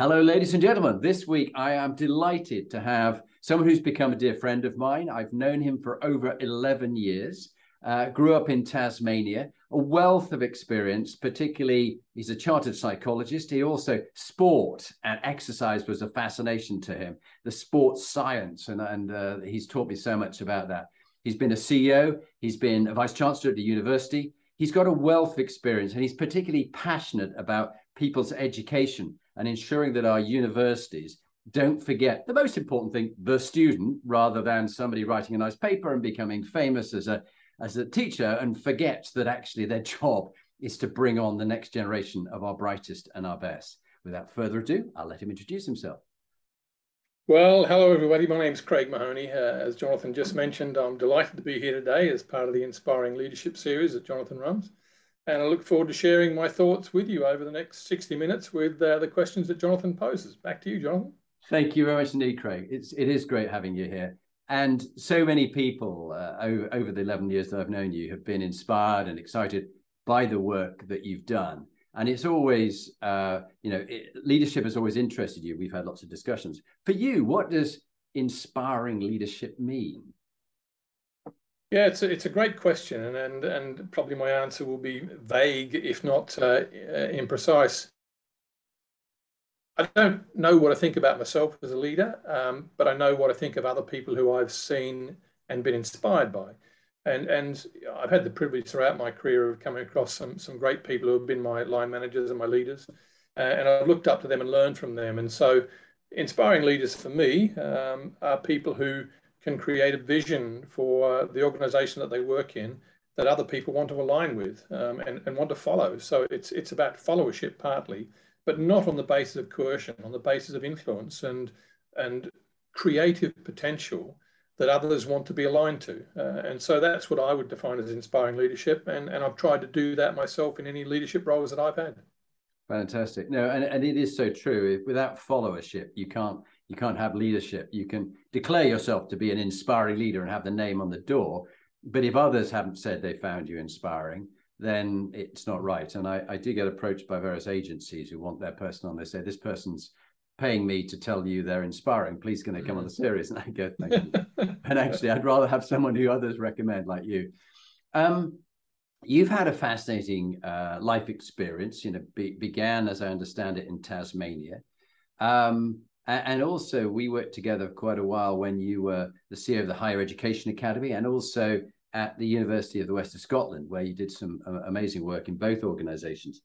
Hello, ladies and gentlemen. This week, I am delighted to have someone who's become a dear friend of mine. I've known him for over 11 years, uh, grew up in Tasmania, a wealth of experience, particularly, he's a chartered psychologist. He also, sport and exercise was a fascination to him, the sports science, and, and uh, he's taught me so much about that. He's been a CEO, he's been a vice chancellor at the university. He's got a wealth of experience, and he's particularly passionate about people's education and ensuring that our universities don't forget the most important thing the student rather than somebody writing a nice paper and becoming famous as a as a teacher and forget that actually their job is to bring on the next generation of our brightest and our best. Without further ado i'll let him introduce himself. Well hello everybody. My name is craig mahoney. Uh, as jonathan just mentioned i'm delighted to be here today as part of the inspiring leadership series that jonathan runs and I look forward to sharing my thoughts with you over the next 60 minutes with uh, the questions that Jonathan poses. Back to you, Jonathan. Thank you very much indeed, Craig. It's, it is great having you here. And so many people uh, over, over the 11 years that I've known you have been inspired and excited by the work that you've done. And it's always, uh, you know, it, leadership has always interested you. We've had lots of discussions. For you, what does inspiring leadership mean? Yeah, it's a, it's a great question, and, and and probably my answer will be vague, if not uh, uh, imprecise. I don't know what I think about myself as a leader, um, but I know what I think of other people who I've seen and been inspired by. And and I've had the privilege throughout my career of coming across some some great people who have been my line managers and my leaders, uh, and I've looked up to them and learned from them. And so, inspiring leaders for me um, are people who can create a vision for the organization that they work in that other people want to align with um, and, and want to follow. So it's it's about followership partly, but not on the basis of coercion, on the basis of influence and and creative potential that others want to be aligned to. Uh, and so that's what I would define as inspiring leadership. And, and I've tried to do that myself in any leadership roles that I've had. Fantastic. No, and, and it is so true. Without followership, you can't you can't have leadership. You can declare yourself to be an inspiring leader and have the name on the door. But if others haven't said they found you inspiring, then it's not right. And I, I do get approached by various agencies who want their person on. They say, This person's paying me to tell you they're inspiring. Please, can they come on the series? And I go, Thank you. and actually, I'd rather have someone who others recommend, like you. Um, you've had a fascinating uh, life experience. You know, be, began, as I understand it, in Tasmania. Um, and also, we worked together quite a while when you were the CEO of the Higher Education Academy and also at the University of the West of Scotland, where you did some uh, amazing work in both organizations.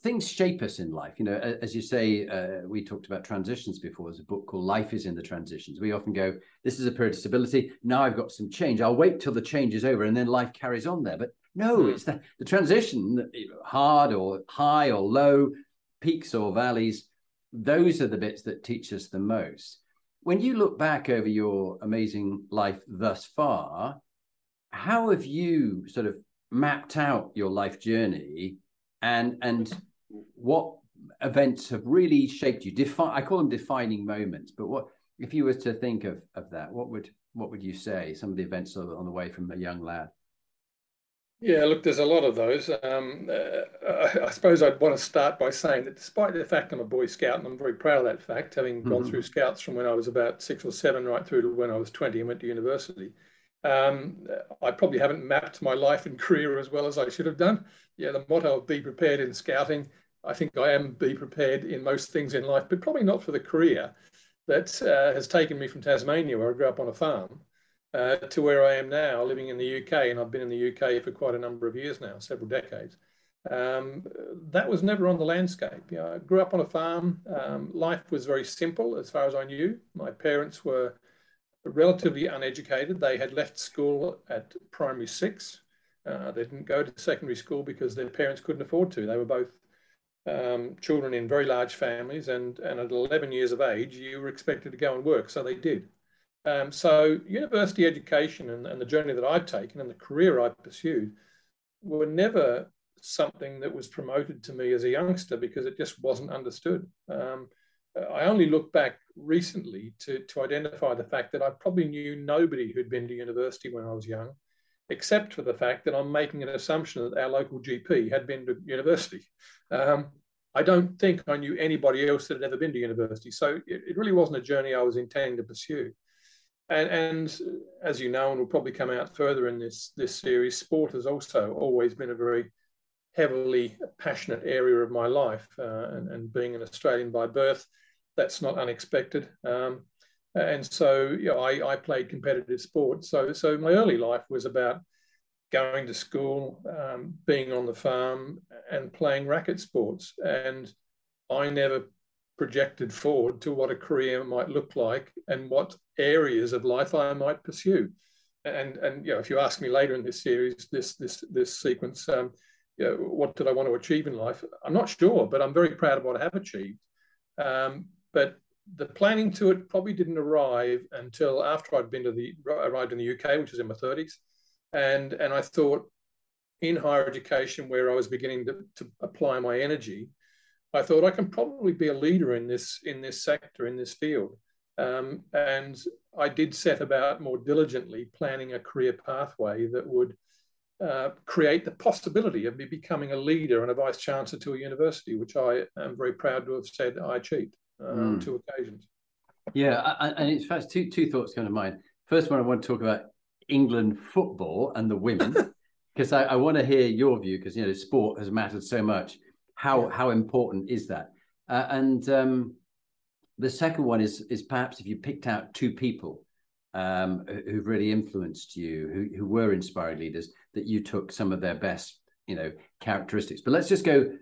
Things shape us in life. You know, as you say, uh, we talked about transitions before. There's a book called Life is in the Transitions. We often go, This is a period of stability. Now I've got some change. I'll wait till the change is over and then life carries on there. But no, hmm. it's the, the transition, hard or high or low, peaks or valleys those are the bits that teach us the most. When you look back over your amazing life thus far, how have you sort of mapped out your life journey and and what events have really shaped you? Define I call them defining moments, but what if you were to think of of that, what would what would you say? Some of the events on the way from a young lad. Yeah, look, there's a lot of those. Um, uh, I suppose I'd want to start by saying that despite the fact I'm a Boy Scout, and I'm very proud of that fact, having mm-hmm. gone through Scouts from when I was about six or seven right through to when I was 20 and went to university, um, I probably haven't mapped my life and career as well as I should have done. Yeah, the motto of be prepared in scouting, I think I am be prepared in most things in life, but probably not for the career that uh, has taken me from Tasmania, where I grew up on a farm, uh, to where I am now, living in the UK, and I've been in the UK for quite a number of years now, several decades. Um, that was never on the landscape. You know, I grew up on a farm. Um, life was very simple as far as I knew. My parents were relatively uneducated. They had left school at primary six. Uh, they didn't go to secondary school because their parents couldn't afford to. They were both um, children in very large families, and, and at 11 years of age, you were expected to go and work. So they did. Um, so university education and, and the journey that I've taken and the career I pursued were never something that was promoted to me as a youngster because it just wasn't understood. Um, I only look back recently to, to identify the fact that I probably knew nobody who'd been to university when I was young, except for the fact that I'm making an assumption that our local GP had been to university. Um, I don't think I knew anybody else that had ever been to university. So it, it really wasn't a journey I was intending to pursue. And, and as you know, and will probably come out further in this this series, sport has also always been a very heavily passionate area of my life. Uh, and, and, being an Australian by birth, that's not unexpected. Um, and so, you know, I, I played competitive sport. So, so my early life was about going to school, um, being on the farm, and playing racket sports. And I never projected forward to what a career might look like and what areas of life I might pursue. And and you know, if you ask me later in this series, this this this sequence, um, you know, what did I want to achieve in life? I'm not sure, but I'm very proud of what I have achieved. Um, but the planning to it probably didn't arrive until after I'd been to the arrived in the UK, which was in my 30s, and and I thought in higher education where I was beginning to, to apply my energy, I thought I can probably be a leader in this in this sector in this field, um, and I did set about more diligently planning a career pathway that would uh, create the possibility of me becoming a leader and a vice chancellor to a university, which I am very proud to have said I achieved uh, mm. on two occasions. Yeah, and it's fast. Two two thoughts come to mind. First one, I want to talk about England football and the women, because I, I, want to hear your view, because you know sport has mattered so much. How yeah. how important is that? Uh, and um, the second one is is perhaps if you picked out two people um, who've really influenced you, who who were inspiring leaders, that you took some of their best, you know, characteristics. But let's just go.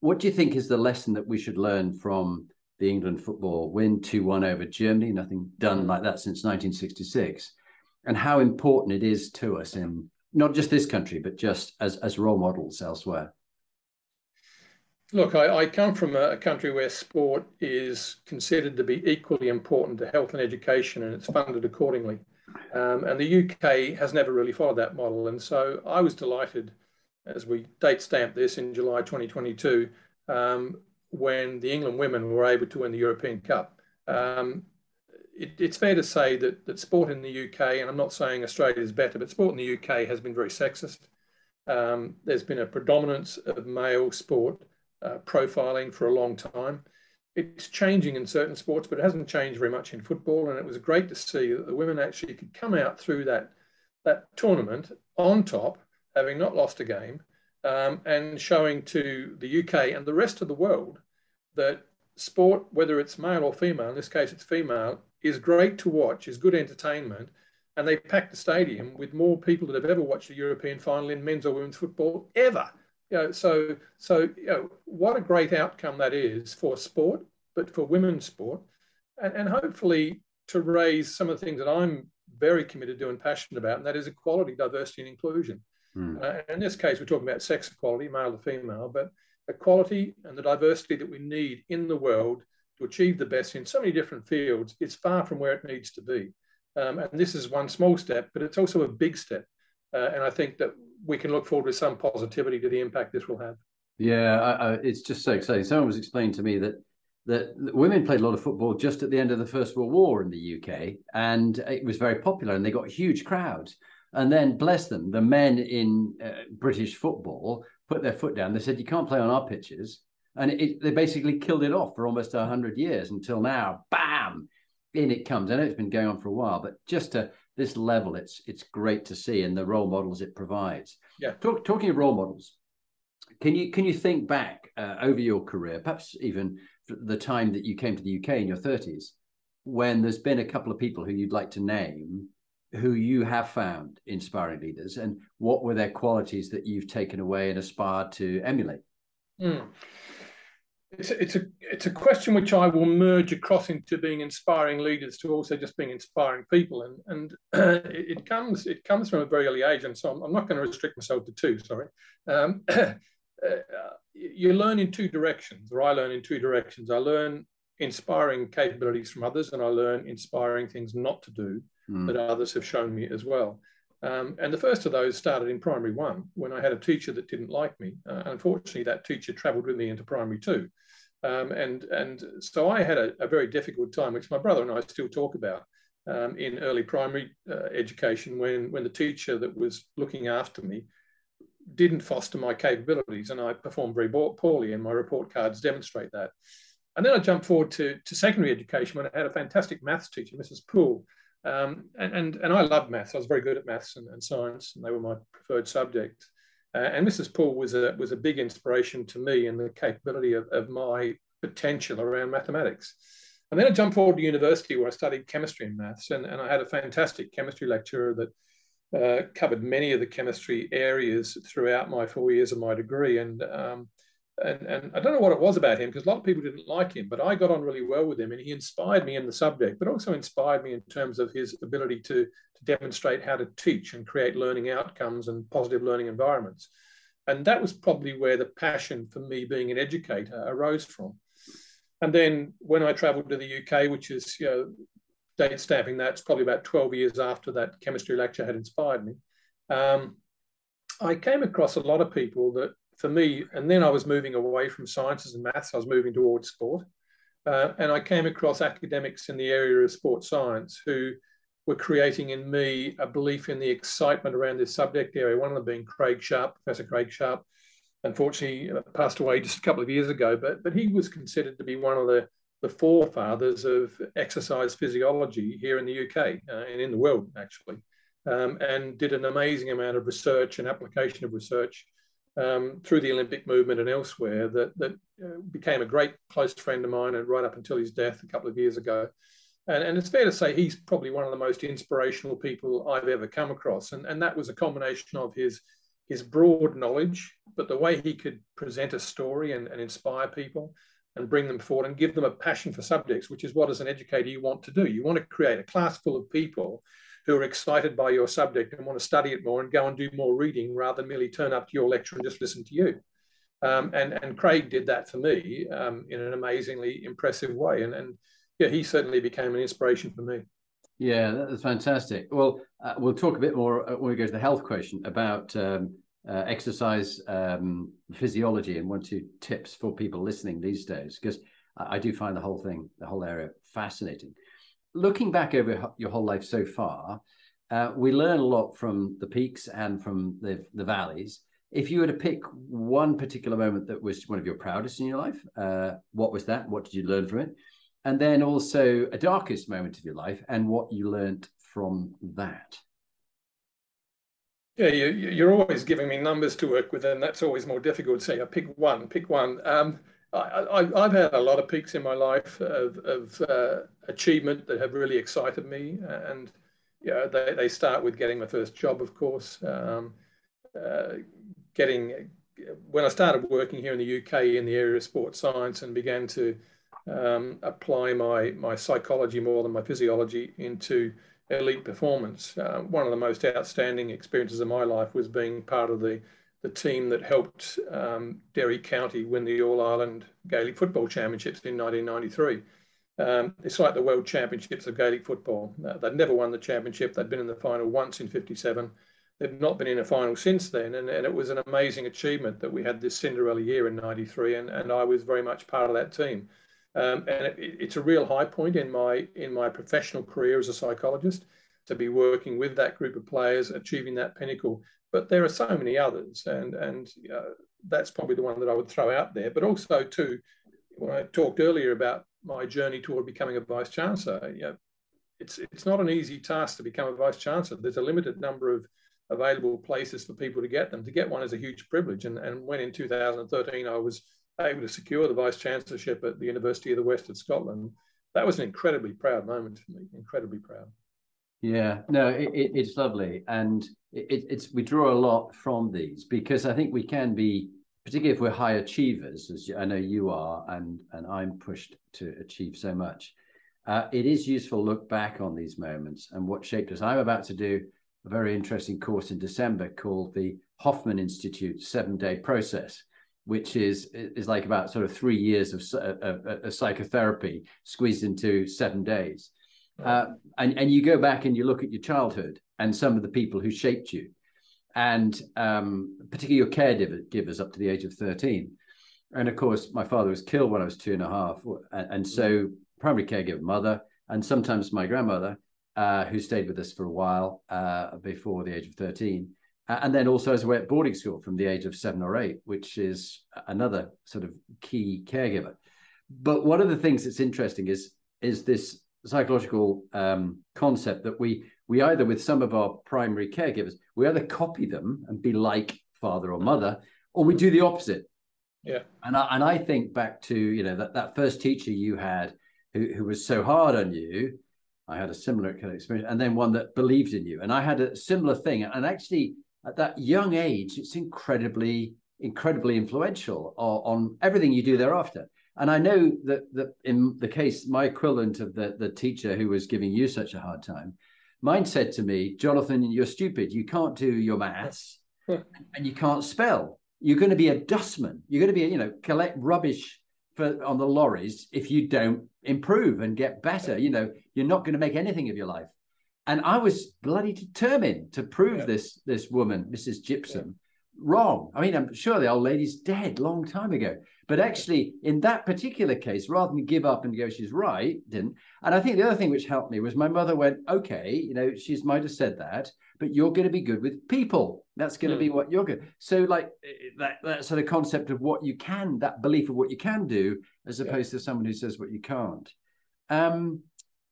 What do you think is the lesson that we should learn from the England football win 2 1 over Germany? Nothing done mm. like that since 1966. And how important it is to us in not just this country, but just as, as role models elsewhere. Look, I, I, come from a country where sport is considered to be equally important to health and education, and it's funded accordingly. Um, and the UK has never really followed that model. And so I was delighted as we date stamp this in July 2022 um, when the England women were able to win the European Cup. Um, it, it's fair to say that, that sport in the UK, and I'm not saying Australia is better, but sport in the UK has been very sexist. Um, there's been a predominance of male sport uh, profiling for a long time it's changing in certain sports, but it hasn't changed very much in football. And it was great to see that the women actually could come out through that that tournament on top, having not lost a game, um, and showing to the UK and the rest of the world that sport, whether it's male or female, in this case it's female, is great to watch, is good entertainment. And they packed the stadium with more people that have ever watched a European final in men's or women's football ever. You know, so so you know, what a great outcome that is for sport, but for women's sport, and, and hopefully to raise some of the things that I'm very committed to and passionate about, and that is equality, diversity, and inclusion. Mm. Uh, in this case, we're talking about sex equality, male to female, but equality and the diversity that we need in the world to achieve the best in so many different fields, it's far from where it needs to be. Um, and this is one small step, but it's also a big step. Uh, and I think that we can look forward with some positivity to the impact this will have. Yeah, I, I, it's just so exciting. Someone was explaining to me that that women played a lot of football just at the end of the First World War in the UK, and it was very popular, and they got huge crowds. And then, bless them, the men in uh, British football put their foot down. They said, "You can't play on our pitches," and it, they basically killed it off for almost hundred years until now. Bam, in it comes. I know it's been going on for a while, but just to this level, it's it's great to see and the role models it provides. Yeah. Talk, talking of role models, can you can you think back uh, over your career, perhaps even the time that you came to the UK in your thirties, when there's been a couple of people who you'd like to name who you have found inspiring leaders, and what were their qualities that you've taken away and aspired to emulate? Mm. It's a, it's a it's a question which I will merge across into being inspiring leaders to also just being inspiring people, and and uh, it, it, comes it comes from a very early age, and so I'm, I'm not going to restrict myself to two. Sorry, um, uh, you learn in two directions, or I learn in two directions. I learn inspiring capabilities from others, and I learn inspiring things not to do mm. that others have shown me as well. Um, and the first of those started in primary one when I had a teacher that didn't like me. Uh, unfortunately, that teacher travelled with me into primary two. Um, and, and so I had a, a, very difficult time, which my brother and I still talk about um, in early primary uh, education when, when the teacher that was looking after me didn't foster my capabilities, and I performed very poorly, and my report cards demonstrate that. And then I jumped forward to, to secondary education when I had a fantastic maths teacher, Mrs. Poole. Um, and, and, and I loved maths. I was very good at maths and, and science, and they were my preferred subjects. Uh, and Mrs. Poole was a, was a big inspiration to me in the capability of, of my potential around mathematics. And then I jumped forward to university where I studied chemistry and maths, and, and I had a fantastic chemistry lecturer that uh, covered many of the chemistry areas throughout my four years of my degree. And um, and, and I don't know what it was about him because a lot of people didn't like him, but I got on really well with him, and he inspired me in the subject, but also inspired me in terms of his ability to, to demonstrate how to teach and create learning outcomes and positive learning environments. And that was probably where the passion for me being an educator arose from. And then when I traveled to the UK, which is you know date stamping that's probably about 12 years after that chemistry lecture had inspired me. Um, I came across a lot of people that, for me, and then I was moving away from sciences and maths, I was moving towards sport. Uh, and I came across academics in the area of sports science who were creating in me a belief in the excitement around this subject area. One of them being Craig Sharp, Professor Craig Sharp. Unfortunately, uh, passed away just a couple of years ago, but but he was considered to be one of the the forefathers of exercise physiology here in the UK uh, and in the world, actually, um, and did an amazing amount of research and application of research um, through the Olympic movement and elsewhere that, that uh, became a great close friend of mine and right up until his death a couple of years ago. And, and it's fair to say he's probably one of the most inspirational people I've ever come across. And, and that was a combination of his, his broad knowledge, but the way he could present a story and, and inspire people and bring them forward and give them a passion for subjects, which is what, as an educator, you want to do. You want to create a class full of people who are excited by your subject and want to study it more and go and do more reading rather than merely turn up to your lecture and just listen to you. Um, and, and Craig did that for me um, in an amazingly impressive way. And, and yeah, he certainly became an inspiration for me. Yeah, that's fantastic. Well, uh, we'll talk a bit more uh, when we go to the health question about um, uh, exercise um, physiology and one two tips for people listening these days because I, I do find the whole thing, the whole area, fascinating. Looking back over your whole life so far, uh, we learn a lot from the peaks and from the, the valleys. If you were to pick one particular moment that was one of your proudest in your life, uh, what was that? What did you learn from it? And then also a darkest moment of your life and what you learned from that. Yeah, you, you're always giving me numbers to work with, and that's always more difficult. Say, I pick one, pick one. Um, I, have had a lot of peaks in my life of, of uh, achievement that have really excited me, and yeah, they, they start with getting my first job, of course. Um, uh, getting when I started working here in the UK in the area of sports science and began to um, apply my my psychology more than my physiology into elite performance. Uh, one of the most outstanding experiences of my life was being part of the, the team that helped um, Derry County win the All Ireland Gaelic Football Championships in 1993. Um, it's like the World Championships of Gaelic football. Uh, they'd never won the championship. They'd been in the final once in 57. They've not been in a final since then. And, and it was an amazing achievement that we had this Cinderella year in 93. And, and I was very much part of that team. Um, and it, it's a real high point in my in my professional career as a psychologist to be working with that group of players, achieving that pinnacle. But there are so many others, and and uh, that's probably the one that I would throw out there. But also too, when I talked earlier about my journey toward becoming a vice chancellor, you know, it's it's not an easy task to become a vice chancellor. There's a limited number of available places for people to get them. To get one is a huge privilege. And and when in 2013 I was able to secure the vice chancellorship at the University of the West of Scotland, that was an incredibly proud moment for me. Incredibly proud. Yeah, no, it, it, it's lovely, and it, it's we draw a lot from these because I think we can be, particularly if we're high achievers, as I know you are, and and I'm pushed to achieve so much. Uh, it is useful to look back on these moments and what shaped us. I'm about to do a very interesting course in December called the Hoffman Institute Seven Day Process, which is is like about sort of three years of, of, of psychotherapy squeezed into seven days. Uh, and and you go back and you look at your childhood and some of the people who shaped you, and um, particularly your caregivers up to the age of thirteen. And of course, my father was killed when I was two and a half, and, and so mm. primary caregiver mother, and sometimes my grandmother, uh, who stayed with us for a while uh, before the age of thirteen and then also as a way at boarding school from the age of seven or eight, which is another sort of key caregiver. But one of the things that's interesting is is this psychological um, concept that we we either with some of our primary caregivers we either copy them and be like father or mother, or we do the opposite. Yeah, and I, and I think back to you know that that first teacher you had who who was so hard on you. I had a similar kind of experience, and then one that believed in you, and I had a similar thing, and actually at that young age, it's incredibly, incredibly influential on, on everything you do thereafter. And I know that, that in the case, my equivalent of the, the teacher who was giving you such a hard time, mine said to me, Jonathan, you're stupid. You can't do your maths and you can't spell. You're going to be a dustman. You're going to be, you know, collect rubbish for on the lorries if you don't improve and get better. You know, you're not going to make anything of your life and I was bloody determined to prove yeah. this this woman, Mrs. Gypsum, yeah. wrong. I mean, I'm sure the old lady's dead long time ago, but actually, in that particular case, rather than give up and go, she's right, didn't. And I think the other thing which helped me was my mother went, okay, you know, she might have said that, but you're going to be good with people. That's going mm. to be what you're good. So, like that that sort of concept of what you can, that belief of what you can do, as opposed yeah. to someone who says what you can't. Um,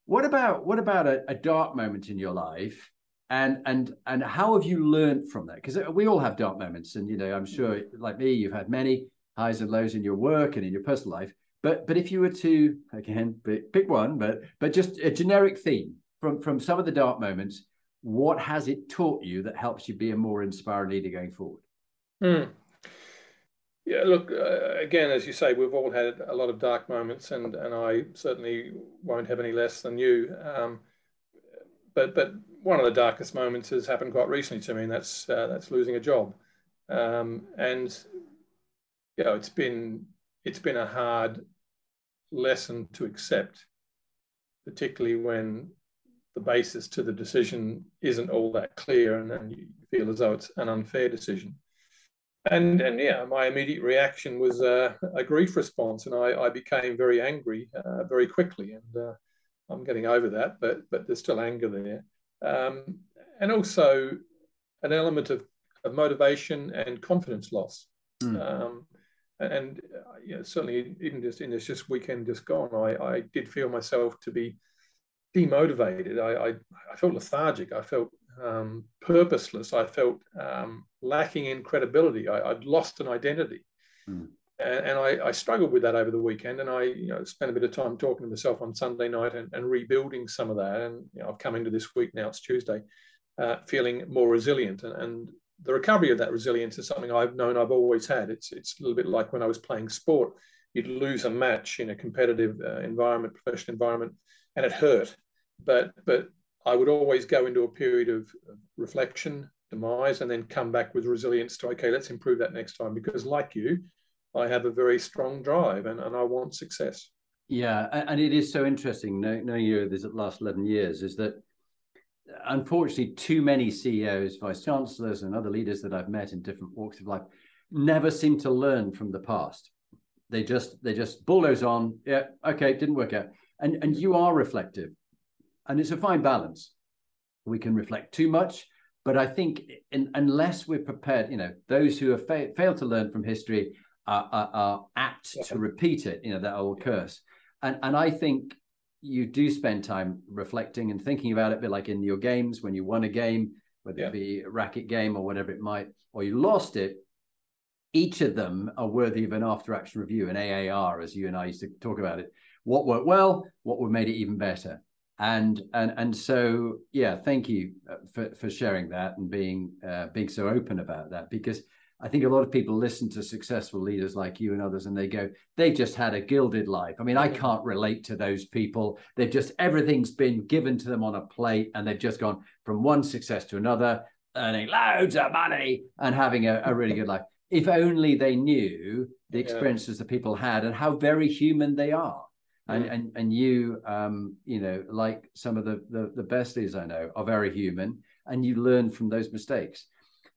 what about what about a, a dark moment in your life? And and and how have you learned from that? Because we all have dark moments, and you know, I'm sure, like me, you've had many highs and lows in your work and in your personal life. But but if you were to again pick one, but but just a generic theme from from some of the dark moments, what has it taught you that helps you be a more inspired leader going forward? Hmm. Yeah, look, uh, again, as you say, we've all had a lot of dark moments, and and I certainly won't have any less than you. Um, but but one of the darkest moments has happened quite recently to me, and that's uh, that's losing a job. Um, and you know, it's been it's been a hard lesson to accept, particularly when the basis to the decision isn't all that clear, and, and you feel as though it's an unfair decision and and yeah, my immediate reaction was uh, a grief response, and I, I became very angry uh, very quickly, and uh, I'm getting over that, but but there's still anger there, um, and also an element of, of motivation and confidence loss. Mm. Um, and uh, yeah, certainly even just in this just weekend just gone, I, I did feel myself to be demotivated. I, I, I felt lethargic. I felt um, purposeless. I felt um, lacking in credibility. I, would lost an identity. Mm. And, and I, I, struggled with that over the weekend. And I you know, spent a bit of time talking to myself on Sunday night and, and rebuilding some of that. And you know, I've come into this week now, it's Tuesday, uh, feeling more resilient. And, and the recovery of that resilience is something I've known I've always had. It's, it's a little bit like when I was playing sport. You'd lose a match in a competitive uh, environment, professional environment, and it hurt. But but I would always go into a period of reflection, demise, and then come back with resilience to, okay, let's improve that next time. Because, like you, I have a very strong drive and, and I want success. Yeah. And it is so interesting, knowing you this last 11 years, is that unfortunately, too many CEOs, vice chancellors, and other leaders that I've met in different walks of life never seem to learn from the past. They just they just bulldoze on. Yeah, okay, didn't work out. And and you are reflective and it's a fine balance. We can reflect too much, but I think in, unless we're prepared, you know, those who have fa- failed to learn from history are, are, are apt yeah. to repeat it. You know, that old curse. And and I think you do spend time reflecting and thinking about it, a bit like in your games when you won a game, whether yeah. it be a racket game or whatever it might, or you lost it. Each of them are worthy of an after action review, an AAR, as you and I used to talk about it. What worked well, what would made it even better and and and so yeah thank you uh, for for sharing that and being uh, being so open about that because I think a lot of people listen to successful leaders like you and others and they go they've just had a gilded life. I mean I can't relate to those people. They've just everything's been given to them on a plate and they've just gone from one success to another earning loads of money and having a, a really good life. If only they knew the experiences yeah. that people had and how very human they are and and and you um you know like some of the, the the best leaders i know are very human and you learn from those mistakes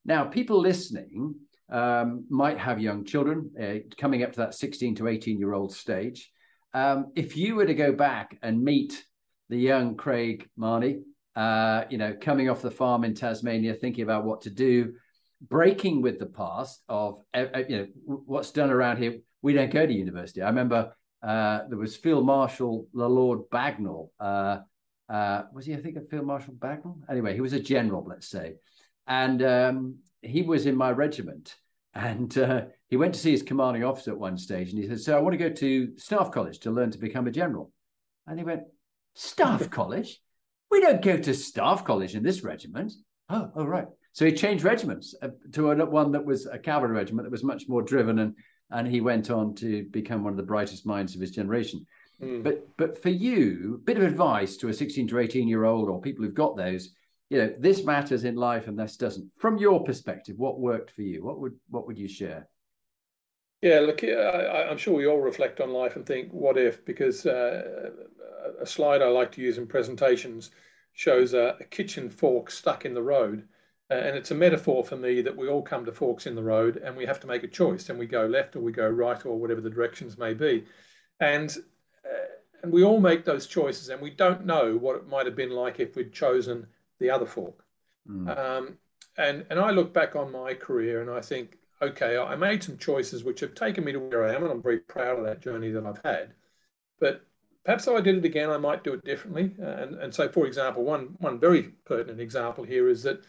now people listening um, might have young children uh, coming up to that 16 to 18 year old stage um, if you were to go back and meet the young craig mahoney uh, you know coming off the farm in tasmania thinking about what to do breaking with the past of you know what's done around here. We don't go to university. I remember uh, there was Field Marshal Lord Bagnall. Uh, uh, was he? I think a Field Marshal Bagnall. Anyway, he was a general, let's say, and um, he was in my regiment. And uh, he went to see his commanding officer at one stage, and he said, "So I want to go to staff college to learn to become a general." And he went, "Staff college? We don't go to staff college in this regiment." Oh, oh, right. So he changed regiments uh, to a, one that was a cavalry regiment that was much more driven, and and he went on to become one of the brightest minds of his generation. Mm. But but for you, bit of advice to a 16 to 18 year old or people who've got those, you know, this matters in life and this doesn't. From your perspective, what worked for you? What would what would you share? Yeah, look, I, am sure we all reflect on life and think, what if? Because uh, a slide I like to use in presentations shows a, a kitchen fork stuck in the road. Uh, and it's a metaphor for me that we all come to forks in the road and we have to make a choice and we go left or we go right or whatever the directions may be. And uh, and we all make those choices and we don't know what it might have been like if we'd chosen the other fork. Mm. Um, and and I look back on my career and I think, okay, I made some choices which have taken me to where I am, and I'm very proud of that journey that I've had. But perhaps if I did it again, I might do it differently. And and so, for example, one one very pertinent example here is that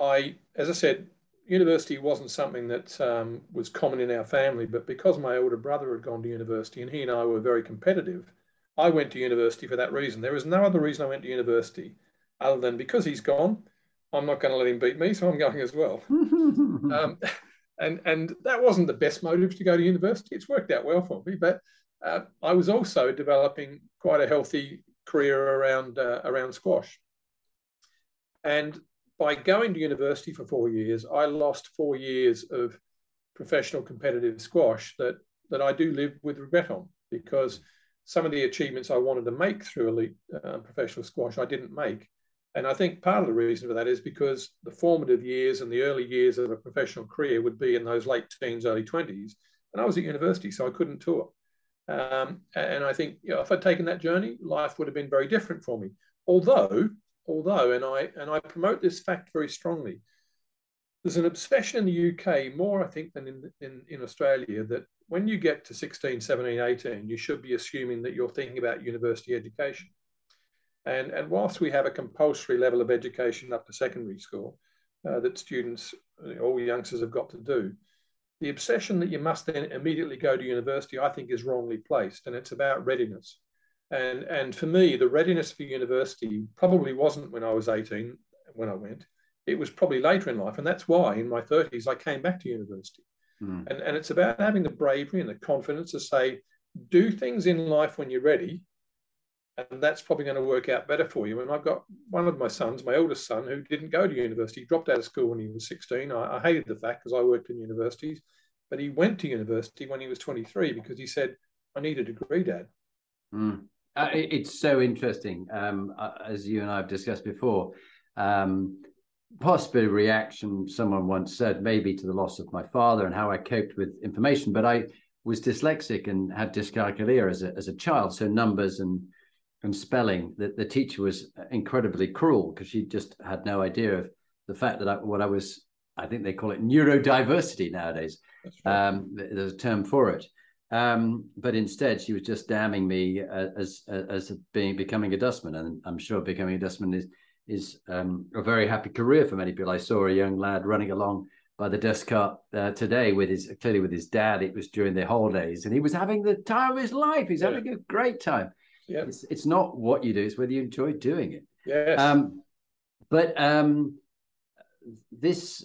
I, as I said, university wasn't something that um, was common in our family, but because my older brother had gone to university and he and I were very competitive, I went to university for that reason. There was no other reason I went to university other than because he's gone, I'm not going to let him beat me, so I'm going as well. um, and and that wasn't the best motive to go to university. It's worked out well for me, but uh, I was also developing quite a healthy career around uh, around squash. And by going to university for four years, I lost four years of professional competitive squash that that I do live with regret on because some of the achievements I wanted to make through elite uh, professional squash I didn't make. And I think part of the reason for that is because the formative years and the early years of a professional career would be in those late teens, early 20s. And I was at university, so I couldn't tour. Um, and I think you know, if I'd taken that journey, life would have been very different for me. Although although, and I and I promote this fact very strongly, there's an obsession in the UK more, I think, than in, in, in Australia that when you get to 16, 17, 18, you should be assuming that you're thinking about university education. And, and whilst we have a compulsory level of education up to secondary school uh, that students, all youngsters have got to do, the obsession that you must then immediately go to university, I think, is wrongly placed. And it's about readiness. And, and for me, the readiness for university probably wasn't when I was 18 when I went. It was probably later in life. And that's why in my 30s, I came back to university. Mm. And, and it's about having the bravery and the confidence to say, do things in life when you're ready. And that's probably going to work out better for you. And I've got one of my sons, my oldest son, who didn't go to university, he dropped out of school when he was 16. I, I hated the fact because I worked in universities, but he went to university when he was 23 because he said, I need a degree, Dad. Mm. Uh, it's so interesting, um, uh, as you and I have discussed before. Um, possibly reaction, someone once said, maybe to the loss of my father and how I coped with information. But I was dyslexic and had dyscalculia as a, as a child. So numbers and and spelling, the, the teacher was incredibly cruel because she just had no idea of the fact that I, what I was, I think they call it neurodiversity nowadays. Right. Um, there's a term for it. Um, but instead, she was just damning me uh, as uh, as being becoming a dustman, and I'm sure becoming a dustman is is um, a very happy career for many people. I saw a young lad running along by the dust cart uh, today with his clearly with his dad. It was during the holidays, and he was having the time of his life. He's yeah. having a great time. Yeah. It's it's not what you do; it's whether you enjoy doing it. Yes. Um, but um, this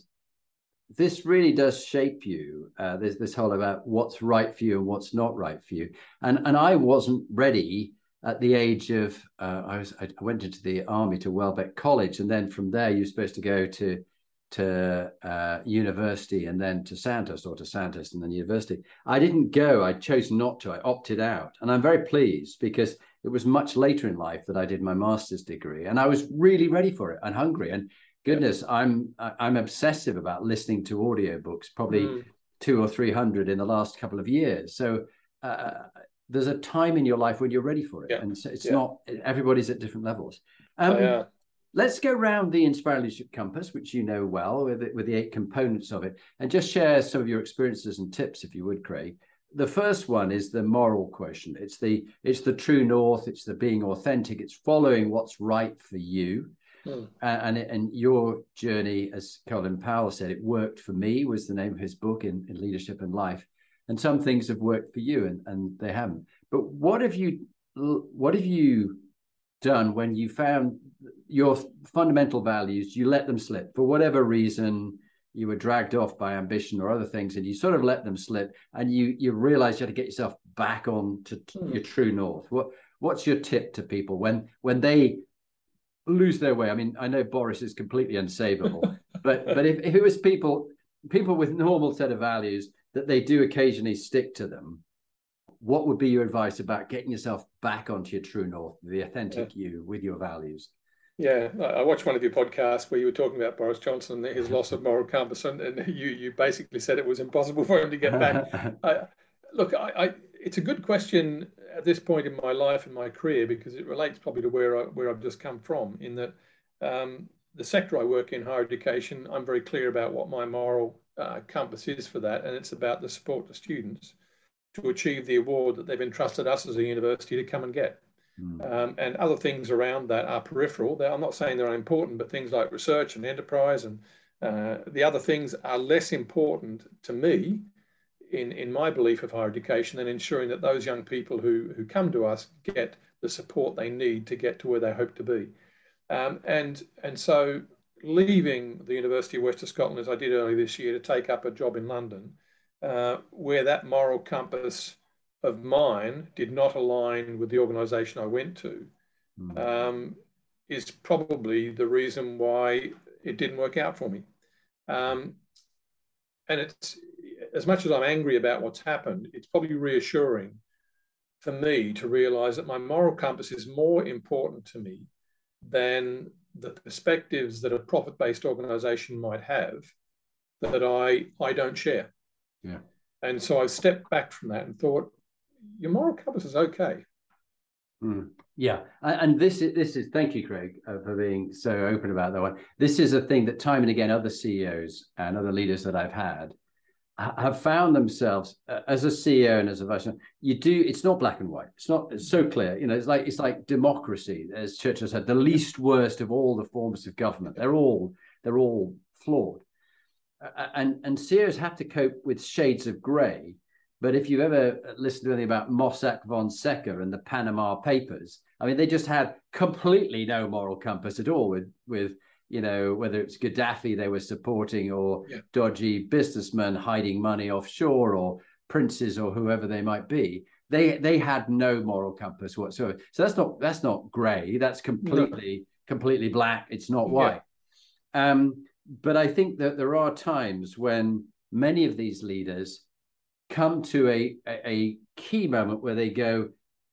this really does shape you. Uh, there's this whole about what's right for you and what's not right for you. And and I wasn't ready at the age of uh, I was I went into the army to Welbeck College, and then from there you're supposed to go to to uh, university and then to Sandhurst or to Sandhurst and then university. I didn't go. I chose not to. I opted out, and I'm very pleased because it was much later in life that I did my master's degree, and I was really ready for it and hungry and goodness, I'm I'm obsessive about listening to audiobooks, probably mm. two or three hundred in the last couple of years. So uh, there's a time in your life when you're ready for it, yeah. and so it's yeah. not everybody's at different levels. Um, oh, let's go around the Inspired Leadership Compass, which you know well, with, it, with the eight components of it, and just share some of your experiences and tips, if you would, Craig. The first one is the moral question It's the it's the true north. It's the being authentic. It's following what's right for you. Mm. and and your journey, as Colin Powell said, it worked for me was the name of his book in, in leadership and life. And some things have worked for you, and, and they haven't. But what have you what have you done when you found your fundamental values? You let them slip for whatever reason. You were dragged off by ambition or other things, and you sort of let them slip, and you you realize you had to get yourself back on to mm. your true north. What what's your tip to people when when they lose their way. I mean, I know Boris is completely unsavable, but but if, if it was people people with normal set of values that they do occasionally stick to them, what would be your advice about getting yourself back onto your true north, the authentic yeah. you with your values? Yeah, I watched one of your podcasts where you were talking about Boris Johnson and his loss of moral compass, and, and you you basically said it was impossible for him to get back. I, look, I, I, it's a good question at this point in my life and my career because it relates probably to where I, where I've just come from. In that um, the sector I work in, higher education, I'm very clear about what my moral uh, compass is for that, and it's about the support to students to achieve the award that they've entrusted us as a university to come and get. Mm. Um, and other things around that are peripheral. They're, I'm not saying they're unimportant, but things like research and enterprise and uh, the other things are less important to me in, in my belief of higher education than ensuring that those young people who, who come to us get the support they need to get to where they hope to be. Um, and, and so leaving the University of Western Scotland, as I did earlier this year, to take up a job in London, uh, where that moral compass of mine did not align with the organisation I went to, mm. um, is probably the reason why it didn't work out for me. Um, and it's as much as I'm angry about what's happened, it's probably reassuring for me to realize that my moral compass is more important to me than the perspectives that a profit based organization might have that I, I don't share. Yeah. And so I stepped back from that and thought, your moral compass is okay. Mm. Yeah, and this is this is thank you, Craig, uh, for being so open about that one. This is a thing that time and again other CEOs and other leaders that I've had have found themselves uh, as a CEO and as a vice you do it's not black and white it's not it's so clear you know it's like it's like democracy as Churchill said the least worst of all the forms of government they're all they're all flawed uh, and and CEOs have to cope with shades of gray but if you've ever listened to anything about Mossack Fonseca and the Panama Papers I mean they just had completely no moral compass at all with with you know, whether it's Gaddafi they were supporting or yeah. dodgy businessmen hiding money offshore or princes or whoever they might be. They they had no moral compass whatsoever. So that's not that's not grey. That's completely no. completely black. It's not white. Yeah. Um, but I think that there are times when many of these leaders come to a, a, key moment where they go,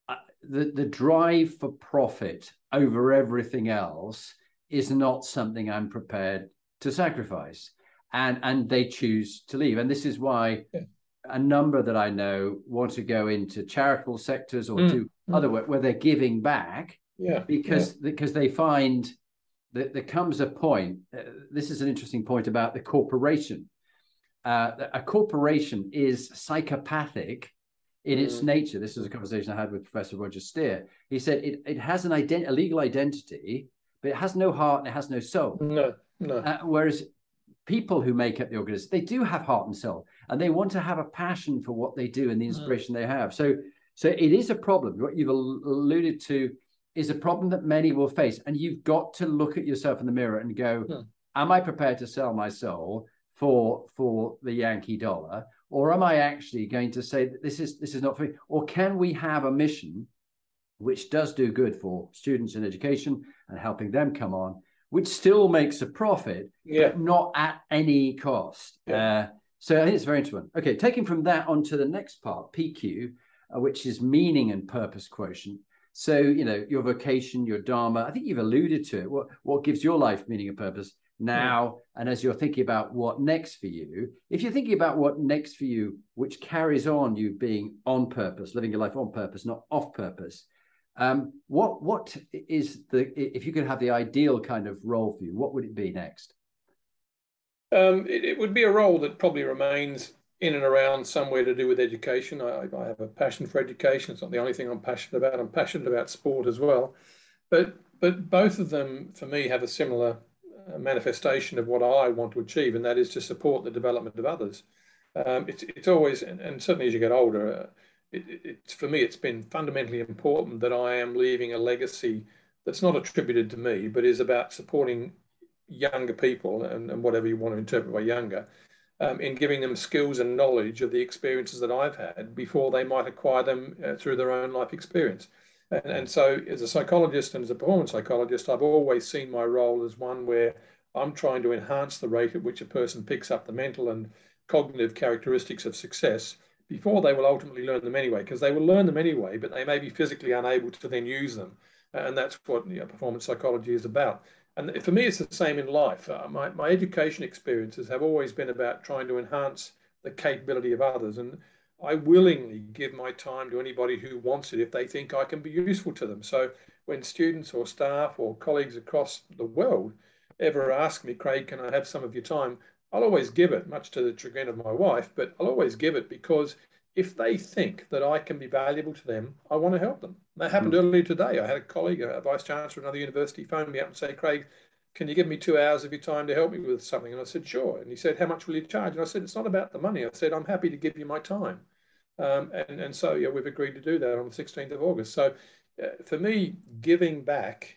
uh, the, the drive for profit over everything else is not something I'm prepared to sacrifice. And and they choose to leave. And this is why yeah. a number that I know want to go into charitable sectors or mm. to mm. other work where they're giving back. Yeah. Because yeah. because they find that there comes a point. Uh, this is an interesting point about the corporation. Uh, a corporation is psychopathic in its mm. nature. This is a conversation I had with Professor Roger Steare. He said it, it has an ident- a legal identity but it has no heart and it has no soul. No, no. Uh, whereas people who make up the organism, they do have heart and soul, and they want to have a passion for what they do and the mm. inspiration they have. So, so it is a problem. What you've alluded to is a problem that many will face, and you've got to look at yourself in the mirror and go, mm. "Am I prepared to sell my soul for for the Yankee dollar?" Or am I actually going to say that this is this is not for me? Or can we have a mission which does do good for students in education and helping them come on, which still makes a profit, yeah. but not at any cost. Yeah. Uh, so I think it's very interesting. Okay, taking from that on to the next part, PQ, uh, which is meaning and purpose quotient. So, you know, your vocation, your dharma, I think you've alluded to it. What, what gives your life meaning and purpose now? Yeah. And as you're thinking about what next for you, if you're thinking about what next for you, which carries on you being on purpose, living your life on purpose, not off purpose, Um, what what is the if you could have the ideal kind of role for you? What would it be next? Um, it, it, would be a role that probably remains in and around somewhere to do with education. I, I, have a passion for education. It's not the only thing I'm passionate about. I'm passionate about sport as well, but but both of them for me have a similar manifestation of what I want to achieve, and that is to support the development of others. Um, it's it's always and, and, certainly as you get older. Uh, it, it, for me, it's been fundamentally important that I am leaving a legacy that's not attributed to me, but is about supporting younger people and, and whatever you want to interpret by younger, um, in giving them skills and knowledge of the experiences that I've had before they might acquire them uh, through their own life experience. And, and so, as a psychologist and as a performance psychologist, I've always seen my role as one where I'm trying to enhance the rate at which a person picks up the mental and cognitive characteristics of success before they will ultimately learn them anyway, because they will learn them anyway, but they may be physically unable to then use them. And that's what you know, performance psychology is about. And for me, it's the same in life. Uh, my, my education experiences have always been about trying to enhance the capability of others. And I willingly give my time to anybody who wants it if they think I can be useful to them. So when students or staff or colleagues across the world ever ask me, Craig, can I have some of your time? I'll always give it, much to the chagrin of my wife, but I'll always give it because if they think that I can be valuable to them, I want to help them. That happened mm. earlier today. I had a colleague, a vice chancellor of another university, phone me up and say, Craig, can you give me two hours of your time to help me with something? And I said, sure. And he said, how much will you charge? And I said, it's not about the money. I said, I'm happy to give you my time. Um, and, and so, yeah, we've agreed to do that on the 16th of August. So uh, for me, giving back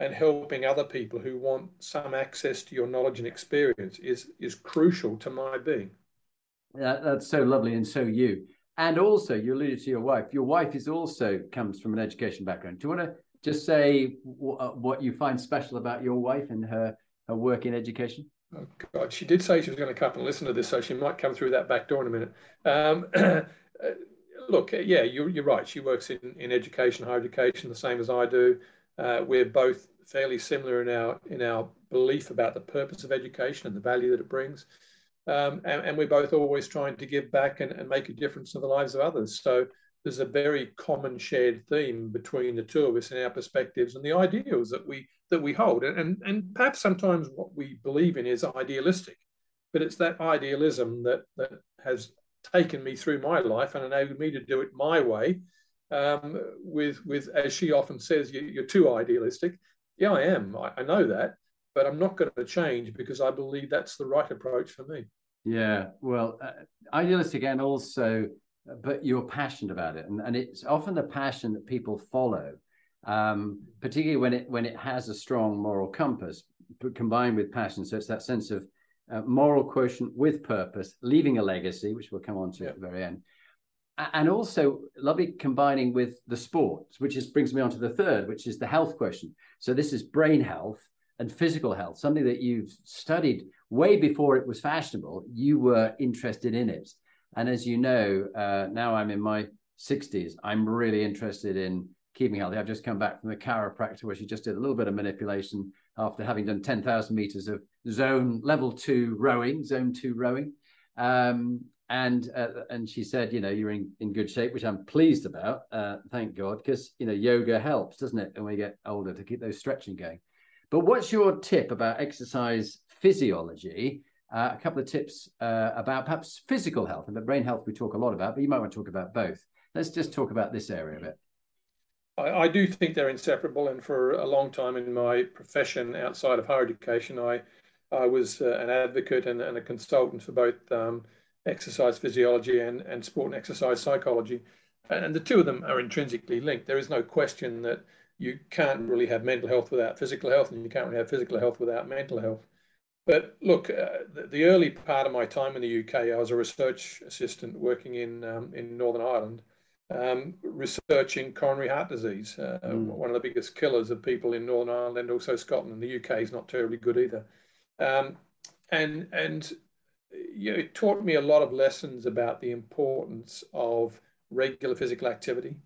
and helping other people who want some access to your knowledge and experience is is crucial to my being. Yeah, that's so lovely and so you. And also, you alluded to your wife. Your wife is also comes from an education background. Do you want to just say w- uh, what you find special about your wife and her her work in education? Oh God, she did say she was going to come and listen to this, so she might come through that back door in a minute. Um, look, yeah, you're, you're right. She works in, in education, higher education, the same as I do. Uh, we're both fairly similar in our in our belief about the purpose of education and the value that it brings. Um, and, and, we're both always trying to give back and, and, make a difference in the lives of others. So there's a very common shared theme between the two of us in our perspectives and the ideals that we that we hold. And, and, and perhaps sometimes what we believe in is idealistic, but it's that idealism that that has taken me through my life and enabled me to do it my way um, with with as she often says, you, are too idealistic. Yeah, I am. I, I know that, but I'm not going to change because I believe that's the right approach for me. Yeah, well, uh, idealistic and also, but you're passionate about it, and, and it's often the passion that people follow, um, particularly when it when it has a strong moral compass, combined with passion. So it's that sense of uh, moral quotient with purpose, leaving a legacy, which we'll come on to yeah. at the very end and also lovely combining with the sports, which is brings me on to the third, which is the health question. So this is brain health and physical health, something that you've studied way before it was fashionable. You were interested in it, and as you know, uh, now I'm in my 60s. I'm really interested in keeping healthy. I've just come back from the chiropractor where she just did a little bit of manipulation after having done 10,000 meters of zone level two rowing, zone two rowing. Um, and uh, and she said, you know, you're in, in good shape, which I'm pleased about. Uh, thank God, because you know, yoga helps, doesn't it, when we get older to keep those stretching going. But what's your tip about exercise physiology? Uh, a couple of tips uh, about perhaps physical health and the brain health we talk a lot about, but you might want to talk about both. Let's just talk about this area a bit. I, I do think they're inseparable, and for a long time in my profession outside of higher education, I I was uh, an advocate and, and, a consultant for both um, exercise physiology and, and sport and exercise psychology. And the two of them are intrinsically linked. There is no question that you can't really have mental health without physical health, and you can't really have physical health without mental health. But look, uh, the, the, early part of my time in the UK, I was a research assistant working in um, in Northern Ireland, um, researching coronary heart disease, uh, mm. one of the biggest killers of people in Northern Ireland and also Scotland. The UK is not terribly good either. Um, and and you know, it taught me a lot of lessons about the importance of regular physical activity,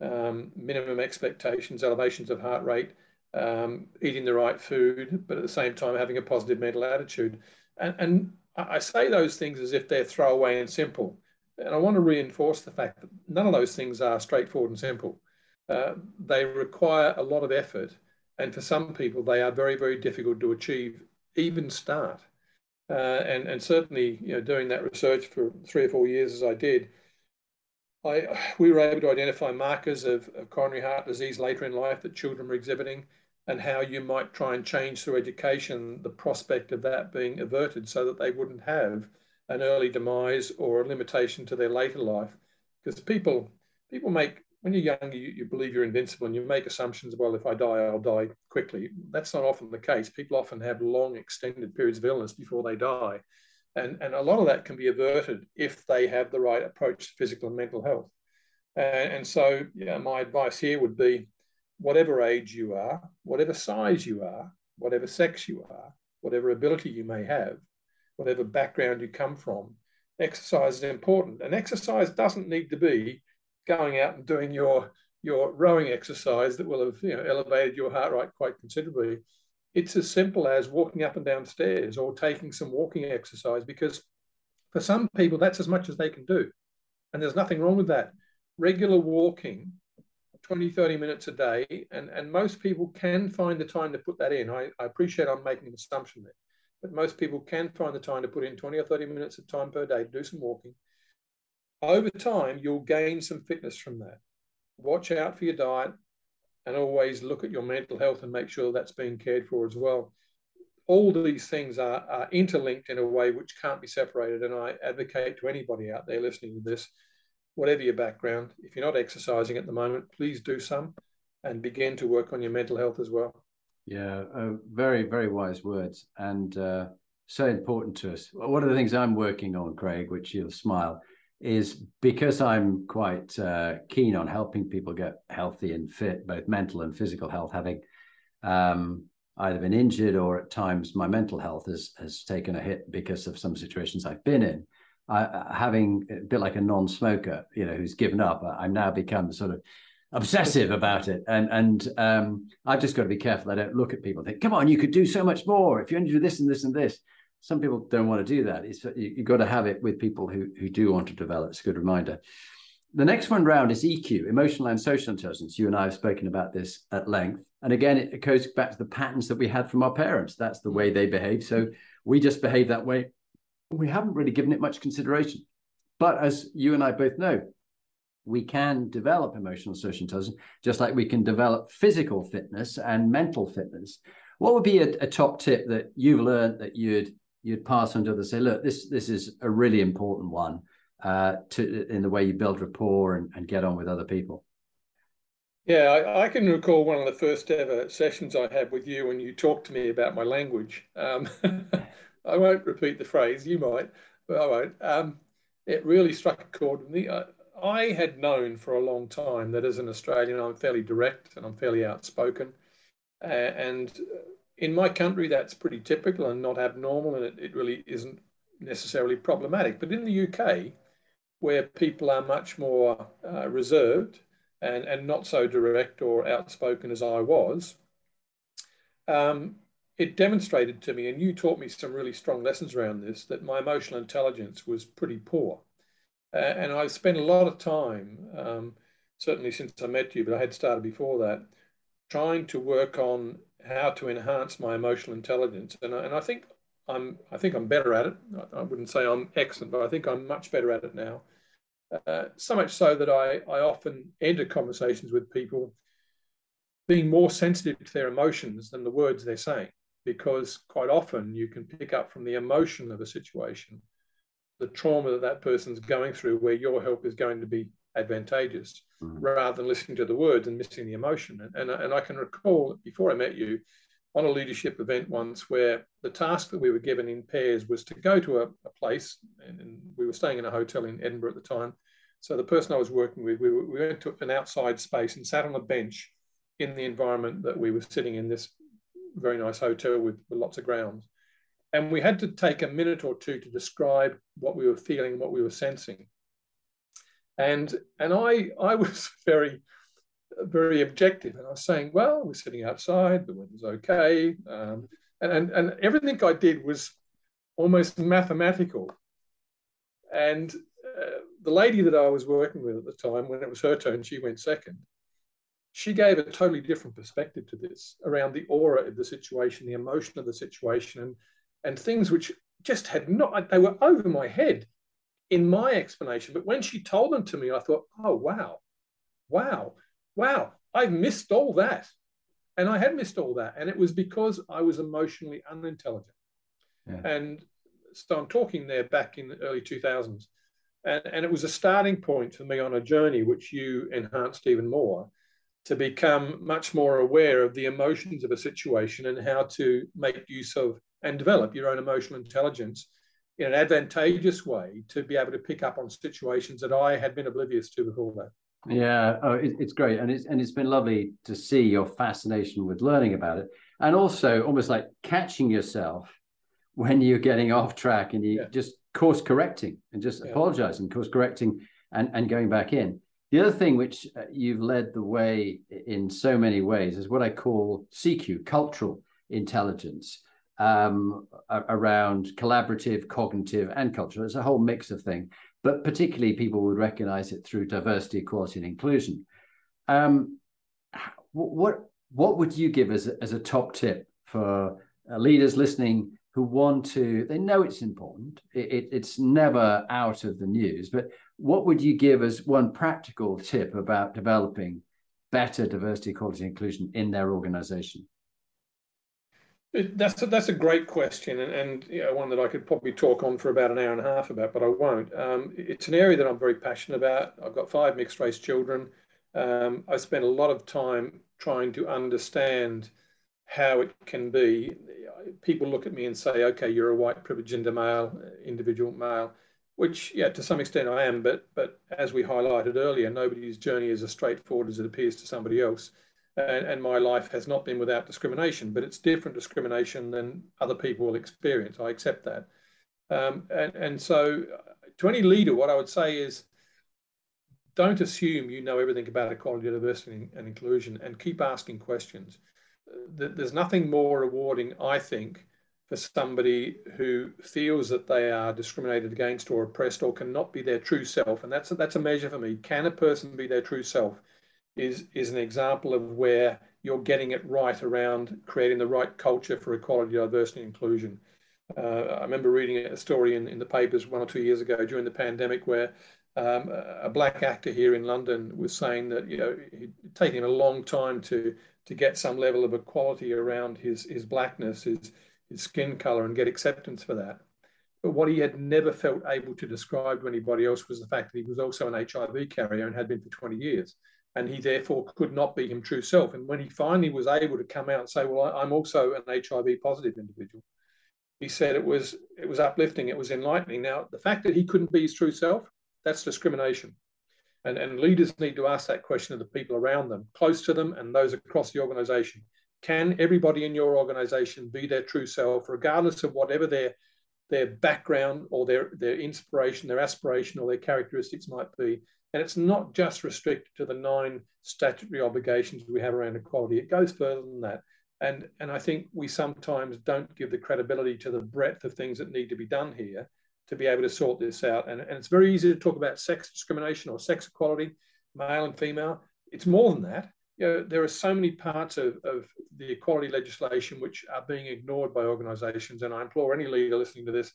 um, minimum expectations, elevations of heart rate, um, eating the right food, but at the same time having a positive mental attitude. And, and I say those things as if they're throwaway and simple. And I want to reinforce the fact that none of those things are straightforward and simple. uh, they require a lot of effort. And for some people, they are very, very difficult to achieve, even start. Uh, and, and certainly, you know, doing that research for three or four years as I did, I, we were able to identify markers of, of coronary heart disease later in life that children were exhibiting and how you might try and change through education the prospect of that being averted so that they wouldn't have an early demise or a limitation to their later life. Because people people make when you're young, you, you believe you're invincible and you make assumptions, well, if I die, I'll die quickly. That's not often the case. People often have long, extended periods of illness before they die. And, and a lot of that can be averted if they have the right approach to physical and mental health. And, and so, yeah, my advice here would be whatever age you are, whatever size you are, whatever sex you are, whatever ability you may have, whatever background you come from, exercise is important. And exercise doesn't need to be going out and doing your your rowing exercise that will have you know elevated your heart rate quite considerably. It's as simple as walking up and down stairs or taking some walking exercise because for some people that's as much as they can do. And there's nothing wrong with that. Regular walking 20, 30 minutes a day, and, and most people can find the time to put that in. I, I appreciate I'm making an assumption there, but most people can find the time to put in 20 or 30 minutes of time per day to do some walking over time, you'll gain some fitness from that. Watch out for your diet and always look at your mental health and make sure that's being cared for as well. All these things are, are interlinked in a way which can't be separated. And I advocate to anybody out there listening to this, whatever your background, if you're not exercising at the moment, please do some and begin to work on your mental health as well. Yeah, uh, very, very wise words and uh, so important to us. One of the things I'm working on, Craig, which you'll smile, is because I'm quite uh, keen on helping people get healthy and fit, both mental and physical health, having um, either been injured or at times my mental health has has taken a hit because of some situations I've been in. I, having a bit like a non-smoker, you know, who's given up, I'm now become sort of obsessive about it, and and um, I've just got to be careful. I don't look at people and think, "Come on, you could do so much more if you only do this and this and this." Some people don't want to do that. It's, you, have got to have it with people who, who do want to develop. It's a good reminder. The next one round is EQ, emotional and social intelligence. You and I have spoken about this at length. And again, it goes back to the patterns that we had from our parents. That's the way they behave. So we just behave that way. We haven't really given it much consideration. But as you and I both know, we can develop emotional social intelligence just like we can develop physical fitness and mental fitness. What would be a, a top tip that you've learned that you'd you'd pass on to others say look this this is a really important one uh, to in the way you build rapport and, and get on with other people. Yeah I, I, can recall one of the first ever sessions i had with you when you talked to me about my language. Um, i won't repeat the phrase you might but i won't. Um, it really struck a chord with me. I, I had known for a long time that as an australian i'm fairly direct and i'm fairly outspoken uh, and in my country, that's pretty typical and not abnormal, and it, it really isn't necessarily problematic. But in the UK, where people are much more uh, reserved and, and not so direct or outspoken as I was, um, it demonstrated to me, and you taught me some really strong lessons around this, that my emotional intelligence was pretty poor. Uh, and I've spent a lot of time, um, certainly since I met you, but I had started before that, trying to work on how to enhance my emotional intelligence, and I, and I think I'm I think I'm better at it. I, I wouldn't say I'm excellent, but I think I'm much better at it now. Uh, so much so that I I often enter conversations with people being more sensitive to their emotions than the words they're saying, because quite often you can pick up from the emotion of a situation the trauma that that person's going through, where your help is going to be advantageous mm. rather than listening to the words and missing the emotion. And, and, and I can recall before I met you on a leadership event once where the task that we were given in pairs was to go to a, a place, and, and, we were staying in a hotel in Edinburgh at the time. So the person I was working with, we, were, we went to an outside space and sat on a bench in the environment that we were sitting in this very nice hotel with, with lots of grounds. And we had to take a minute or two to describe what we were feeling, what we were sensing and and I I was very very objective, and I was saying, well, we're sitting outside, the weather's okay, um, and, and and everything I did was almost mathematical. And uh, the lady that I was working with at the time, when it was her turn, she went second. she gave a totally different perspective to this around the aura of the situation, the emotion of the situation, and and things which just had not they were over my head in my explanation. But when she told them to me, I thought, oh wow, wow, wow, I've missed all that. And I had missed all that. And it was because I was emotionally unintelligent. Yeah. And so I'm talking there back in the early 2000s. And, and it was a starting point for me on a journey which you enhanced even more to become much more aware of the emotions of a situation and how to make use of and develop your own emotional intelligence in an advantageous way to be able to pick up on situations that I had been oblivious to before that. Yeah, oh, it, it's great, and it's and it's been lovely to see your fascination with learning about it, and also almost like catching yourself when you're getting off track and you yeah. just course correcting and just yeah. apologizing, course correcting, and and going back in. The other thing which uh, you've led the way in so many ways is what I call CQ, cultural intelligence, um, around collaborative, cognitive, and cultural. It's a whole mix of things but particularly people would recognize it through diversity, equality, and inclusion. Um, what what would you give as a, as a top tip for uh, leaders listening who want to? They know it's important. It, it, it's never out of the news. But what would you give as one practical tip about developing better diversity, equality, and inclusion in their organization? That's a, that's a great question, and, and you know, one that I could probably talk on for about an hour and a half about, but I won't. Um, it's an area that I'm very passionate about. I've got five mixed race children. Um, I spend a lot of time trying to understand how it can be. People look at me and say, "Okay, you're a white privileged gender male, individual male," which, yeah, to some extent I am. But but as we highlighted earlier, nobody's journey is as straightforward as it appears to somebody else and, and, my life has not been without discrimination, but it's different discrimination than other people will experience. I accept that. Um, and, and so, to any leader, what I would say is don't assume you know everything about equality, diversity, and inclusion, and keep asking questions. There's nothing more rewarding, I think, for somebody who feels that they are discriminated against or oppressed or cannot be their true self. And that's a, that's a measure for me. Can a person be their true self? Is, is an example of where you're getting it right around creating the right culture for equality, diversity, and inclusion. Uh, I remember reading a story in, in the papers one or two years ago during the pandemic where um, a black actor here in London was saying that you know he'd taken a long time to to get some level of equality around his his blackness, his his skin color, and get acceptance for that. But what he had never felt able to describe to anybody else was the fact that he was also an HIV carrier and had been for 20 years and he therefore could not be him true self. And when he finally was able to come out and say, "Well, I'm also an HIV positive individual," he said it was it was uplifting, it was enlightening. Now, the fact that he couldn't be his true self, that's discrimination. And, and leaders need to ask that question of the people around them, close to them, and those across the organization. Can everybody in your organization be their true self, regardless of whatever their their background or their their inspiration, their aspiration, or their characteristics might be? And it's not just restricted to the nine statutory obligations we have around equality. It goes further than that. And, and I think we sometimes don't give the credibility to the breadth of things that need to be done here to be able to sort this out. And, and it's very easy to talk about sex discrimination or sex equality, male and female. It's more than that. You know, there are so many parts of, of the equality legislation which are being ignored by organisations. And I implore any leader listening to this,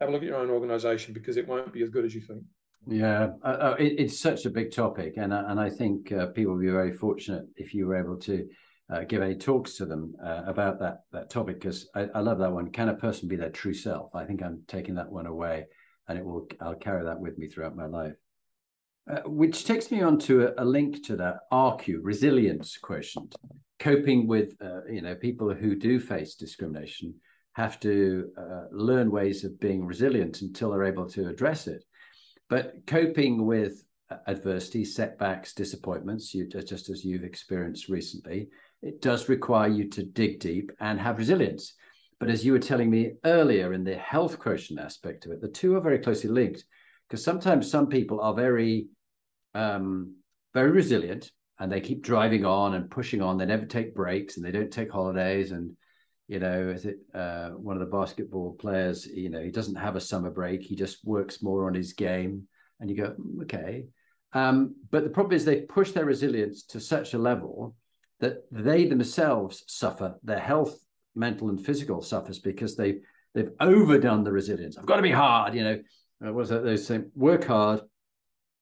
have a look at your own organisation because it won't be as good as you think. Yeah, uh, uh, it, it's such a big topic, and uh, and I think uh, people will be very fortunate if you were able to uh, give any talks to them uh, about that that topic because I, I, love that one. Can a person be their true self? I think I'm taking that one away, and it will I'll carry that with me throughout my life. which takes me on to a, a, link to that RQ resilience quotient. Coping with you know people who do face discrimination have to learn ways of being resilient until they're able to address it but coping with adversity, setbacks, disappointments, you, just as you've experienced recently, it does require you to dig deep and have resilience. But as you were telling me earlier in the health quotient aspect of it, the two are very closely linked because sometimes some people are very, um, very resilient and they keep driving on and pushing on. They never take breaks and they don't take holidays. And you know, uh, one of the basketball players? You know, he doesn't have a summer break. He just works more on his game. And you go, mm, okay. Um, but the problem is they push their resilience to such a level that they themselves suffer. Their health, mental and physical, suffers because they they've overdone the resilience. I've got to be hard, you know. Uh, was that they say work hard,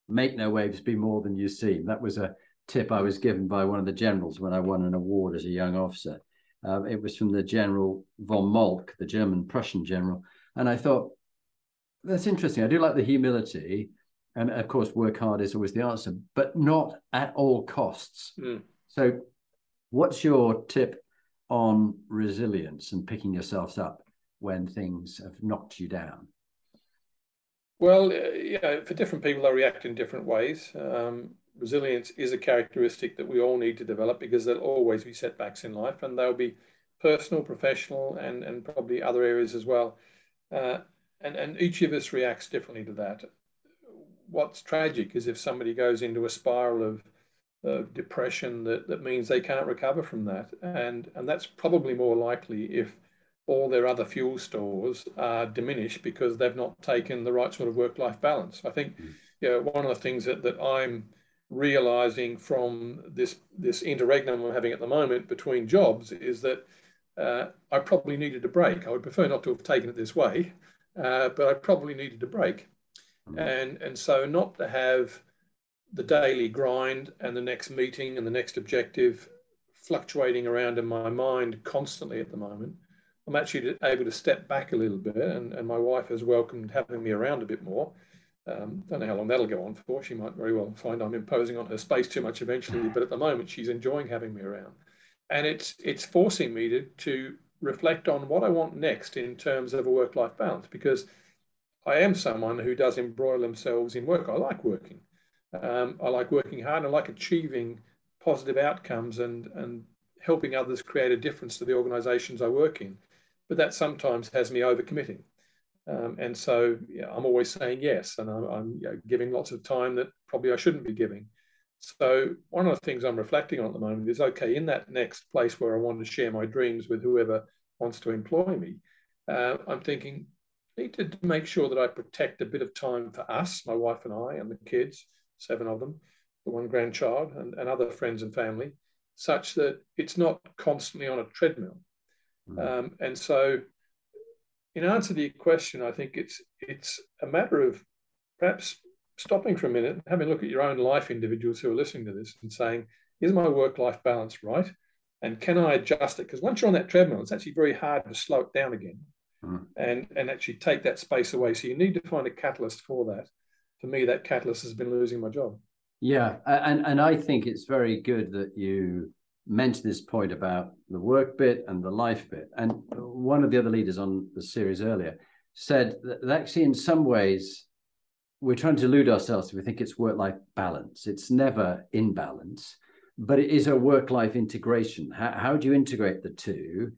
make no waves, be more than you seem. That was a tip I was given by one of the generals when I won an award as a young officer. Uh, it was from the General von Moltke, the German Prussian general, and I thought that's interesting. I do like the humility, and of course, work hard is always the answer, but not at all costs. Mm. So, what's your tip on resilience and picking yourselves up when things have knocked you down? Well, uh, yeah, for different people, they react in different ways. Um, resilience is a characteristic that we all need to develop because there'll always be setbacks in life, and they'll be personal, professional, and and probably other areas as well. Uh, and and each of us reacts differently to that. What's tragic is if somebody goes into a spiral of of depression that, that means they can't recover from that. And, and that's probably more likely if all their other fuel stores are diminished because they've not taken the right sort of work-life balance. I think mm. you know, one of the things that, that I'm realizing from this this interregnum I'm having at the moment between jobs is that uh, I probably needed a break. I would prefer not to have taken it this way, uh, but I probably needed a break. Mm. And, and so not to have the daily grind and the next meeting and the next objective fluctuating around in my mind constantly at the moment. I'm actually able to step back a little bit, and, and my wife has welcomed having me around a bit more. Um, don't know how long that'll go on for. She might very well find I'm imposing on her space too much eventually, but at the moment she's enjoying having me around, and it's it's forcing me to to reflect on what I want next in terms of a work-life balance because I am someone who does embroil themselves in work. I like working. Um, I like working hard. I like achieving positive outcomes and and helping others create a difference to the organisations I work in. But that sometimes has me overcommitting. Um, and so yeah, I'm always saying yes, and I'm, I'm you know, giving lots of time that probably I shouldn't be giving. So one of the things I'm reflecting on at the moment is okay, in that next place where I want to share my dreams with whoever wants to employ me, uh, I'm thinking need to make sure that I protect a bit of time for us, my wife and I, and the kids, seven of them, the one grandchild, and, and other friends and family, such that it's not constantly on a treadmill. Mm. Um, and so, in answer to your question, I think it's it's a matter of perhaps stopping for a minute, having a look at your own life, individuals who are listening to this, and saying, "Is my work-life balance right? And can I adjust it?" Because once you're on that treadmill, it's actually very hard to slow it down again, mm. and and actually take that space away. So you need to find a catalyst for that. For me, that catalyst has been losing my job. Yeah, and and I think it's very good that you mentioned this point about the work bit and the life bit. And one of the other leaders on the series earlier said that actually, in some ways, we're trying to elude ourselves if we think it's work-life balance. It's never in balance, but it is a work-life integration. How, how do you integrate the two?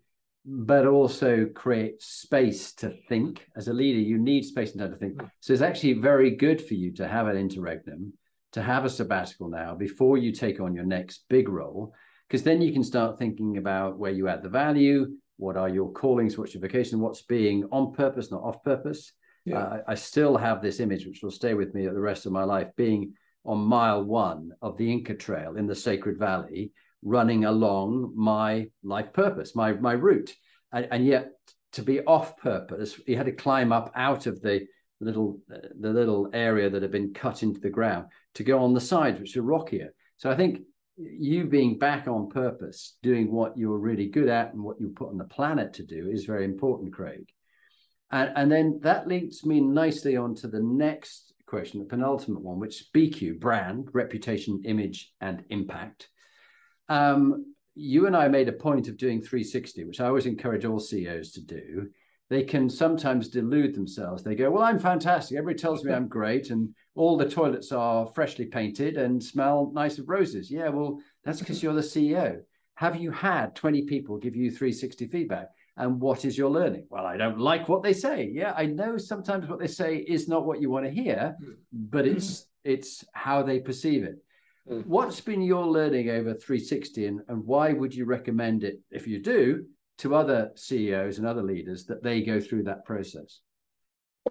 but also create space to think. As a leader, you need space and time to think. So it's actually very good for you to have an interregnum, to have a sabbatical now before you take on your next big role, because then you can start thinking about where you add the value, what are your callings, what's your vocation, what's being on purpose, not off purpose. Yeah. Uh, I still have this image, which will stay with me the rest of my life, being on mile one of the Inca Trail in the Sacred Valley, running along my life purpose, my my route, and, and yet to be off purpose, you had to climb up out of the little the little area that had been cut into the ground to go on the sides, which are rockier. So I think you being back on purpose, doing what you're really good at and what you put on the planet to do is very important, Craig. And, and then that links me nicely on to the next question, the penultimate one, which is BQ, brand, reputation, image, and impact. Um, you and I made a point of doing 360, which I always encourage all CEOs to do. They can sometimes delude themselves. They go, Well, I'm fantastic. Everybody tells me I'm great. And all the toilets are freshly painted and smell nice of roses. Yeah, well, that's because you're the CEO. Have you had 20 people give you 360 feedback? And what is your learning? Well, I don't like what they say. Yeah, I know sometimes what they say is not what you want to hear, but it's it's how they perceive it. Mm. What's been your learning over 360 and, and why would you recommend it, if you do, to other CEOs and other leaders that they go through that process?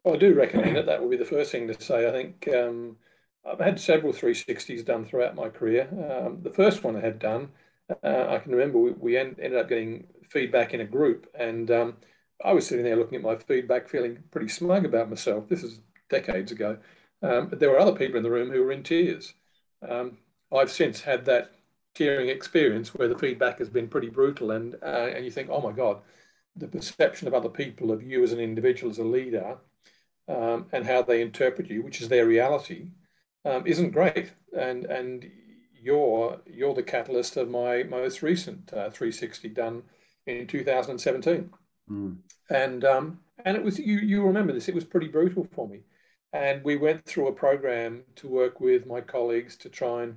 Well, I do recommend it. That would be the first thing to say. I think um, I've had several 360s done throughout my career. Um, the first one I had done, uh, I can remember we, we end, ended up getting feedback in a group, and um, I was sitting there looking at my feedback, feeling pretty smug about myself. This is decades ago. Um, but there were other people in the room who were in tears. Um, I've since had that tearing experience where the feedback has been pretty brutal, and uh, and you think, oh my God, the perception of other people of you as an individual, as a leader, um, and how they interpret you, which is their reality, um, isn't great. And and you're you're the catalyst of my most recent uh, 360 done in 2017. Mm. And um, and it was you you remember this. It was pretty brutal for me. And we went through a program to work with my colleagues to try and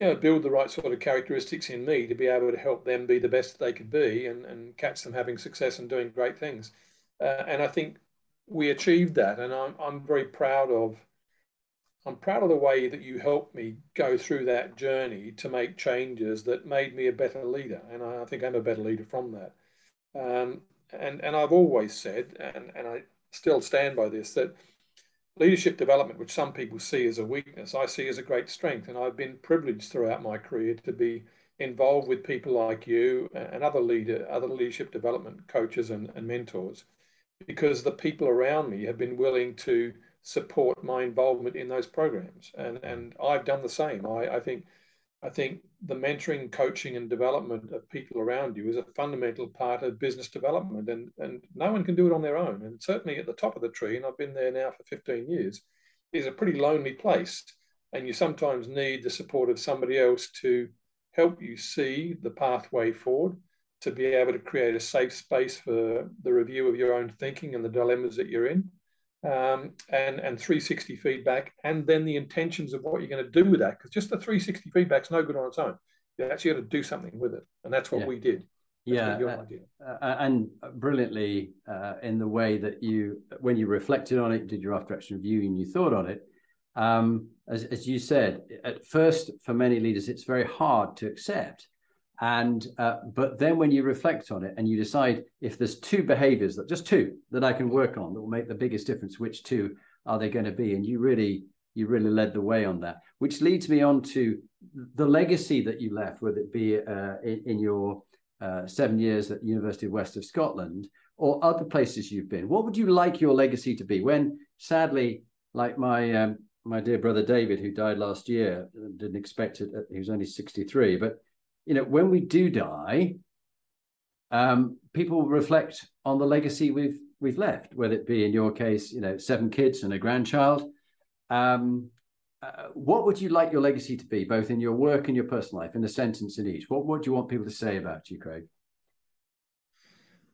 you know, build the right sort of characteristics in me to be able to help them be the best they could be and, and catch them having success and doing great things. Uh, and I think we achieved that. And I'm, I'm very proud of, I'm proud of the way that you helped me go through that journey to make changes that made me a better leader. And I, I think I'm a better leader from that. Um, and, and I've always said, and, and I still stand by this, that leadership development, which some people see as a weakness, I see as a great strength. And I've been privileged throughout my career to be involved with people like you and other leader, other leadership development coaches and, and mentors, because the people around me have been willing to support my involvement in those programs. And, and I've done the same. I, I think I think the mentoring, coaching, and development of people around you is a fundamental part of business development, and, and no one can do it on their own. And certainly at the top of the tree, and I've been there now for 15 years, is a pretty lonely place. And you sometimes need the support of somebody else to help you see the pathway forward, to be able to create a safe space for the review of your own thinking and the dilemmas that you're in, um, and and 360 feedback, and then the intentions of what you're going to do with that. Because just the 360 feedback's no good on its own. You actually got to do something with it, and that's what yeah. we did. That's yeah, uh, uh, and brilliantly uh, in the way that you, when you reflected on it, did your after action review, and you thought on it. Um, as, as you said, at first, for many leaders, it's very hard to accept and uh, but then when you reflect on it and you decide if there's two behaviors that just two that i can work on that will make the biggest difference which two are they going to be? And you really you really led the way on that which leads me on to the legacy that you left whether it be uh, in, in, your uh, seven years at the university of west of scotland or other places you've been. What would you like your legacy to be? When sadly like my um, my dear brother david who died last year didn't expect it he was only 63 but you know, when we do die, um, people reflect on the legacy we've we've left, whether it be in your case, you know, seven kids and a grandchild. Um, uh, what would you like your legacy to be, both in your work and your personal life, in a sentence in each? What, do you want people to say about you, Craig?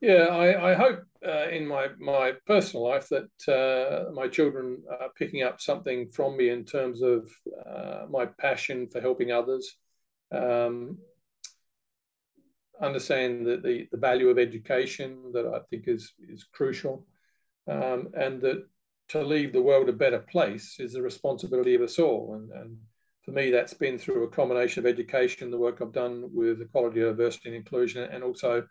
Yeah, I, I hope uh, in my my personal life that uh, my children are picking up something from me in terms of uh, my passion for helping others, um, understand the, the, the, value of education that I think is, is crucial, um, and that to leave the world a better place is the responsibility of us all. And, and for me, that's been through a combination of education, the work I've done with equality, diversity, and inclusion, and also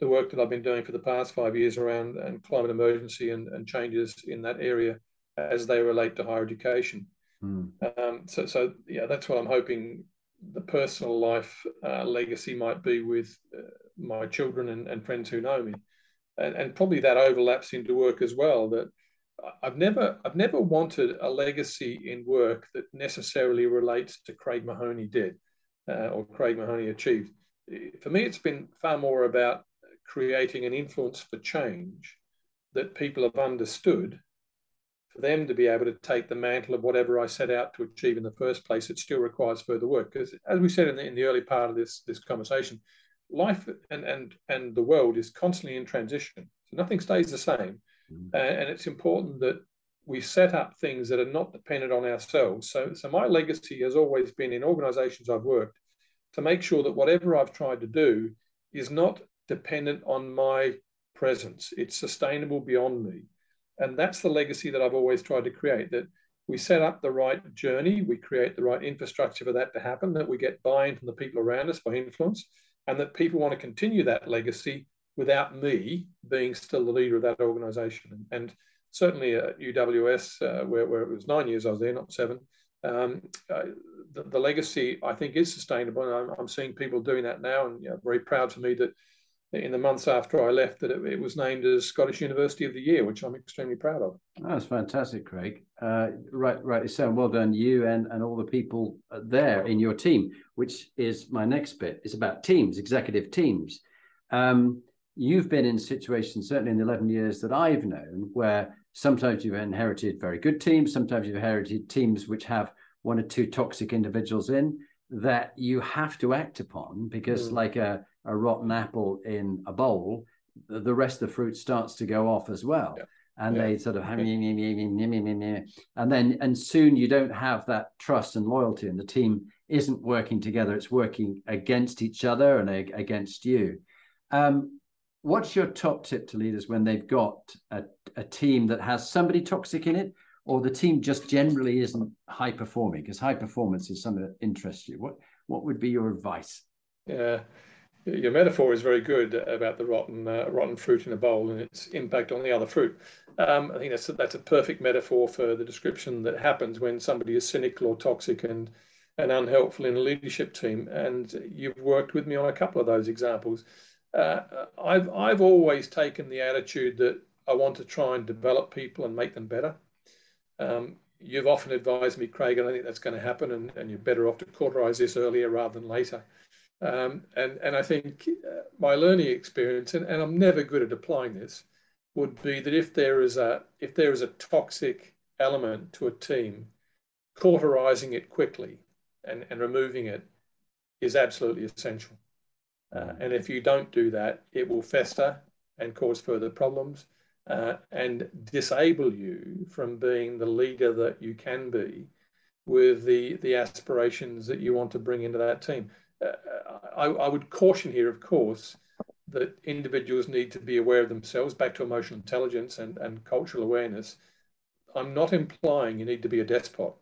the work that I've been doing for the past five years around and climate emergency and, and changes in that area as they relate to higher education. Mm. Um, so, so yeah, that's what I'm hoping the personal life uh, legacy might be with uh, my children and, and, friends who know me, and, and, probably that overlaps into work as well. That I've never I've never wanted a legacy in work that necessarily relates to Craig Mahoney did uh, or Craig Mahoney achieved. For me, it's been far more about creating an influence for change that people have understood for them to be able to take the mantle of whatever I set out to achieve in the first place, it still requires further work. Because as we said in the, in the early part of this, this conversation, life and, and, and the world is constantly in transition. So nothing stays the same. Mm-hmm. and it's important that we set up things that are not dependent on ourselves. So, so my legacy has always been in organizations I've worked to make sure that whatever I've tried to do is not dependent on my presence. It's sustainable beyond me. And that's the legacy that I've always tried to create that we set up the right journey, we create the right infrastructure for that to happen, that we get buy in from the people around us by influence, and that people want to continue that legacy without me being still the leader of that organization. And, certainly at UWS, uh, where, where it was nine years I was there, not seven, Um, uh, the, the, legacy, I think, is sustainable. And I'm, I'm seeing people doing that now, and you know, very proud for me that in the months after I left that it, it, was named as Scottish University of the Year, which I'm extremely proud of. That's fantastic, Craig. Uh, right, right. So well done, you and, and all the people there in your team, which is my next bit. It's about teams, executive teams. Um, you've been in situations, certainly in the 11 years that I've known, where sometimes you've inherited very good teams, sometimes you've inherited teams which have one or two toxic individuals in that you have to act upon because, mm. like a a rotten apple in a bowl, the rest of the fruit starts to go off as well. Yeah. And yeah. they sort of and then, and soon you don't have that trust and loyalty, and the team isn't working together. It's working against each other and against you. Um, what's your top tip to leaders when they've got a, a team that has somebody toxic in it, or the team just generally isn't high performing? Because high performance is something that interests you. What what would be your advice? Yeah, your metaphor is very good about the rotten uh, rotten fruit in a bowl and its impact on the other fruit. Um, I think that's a, that's a perfect metaphor for the description that happens when somebody is cynical or toxic and and unhelpful in a leadership team. And you've worked with me on a couple of those examples. Uh, I've I've always taken the attitude that I want to try and develop people and make them better. Um, you've often advised me, Craig, and I think that's going to happen, and, and you're better off to cauterize this earlier rather than later. Um, and, and I think uh, my learning experience, and, and I'm never good at applying this, would be that if there is a if there is a toxic element to a team, cauterizing it quickly and, and removing it is absolutely essential. Uh, and if you don't do that, it will fester and cause further problems uh, and disable you from being the leader that you can be with the, the aspirations that you want to bring into that team. Uh, I, I, would caution here, of course, that individuals need to be aware of themselves, back to emotional intelligence and, and cultural awareness. I'm not implying you need to be a despot.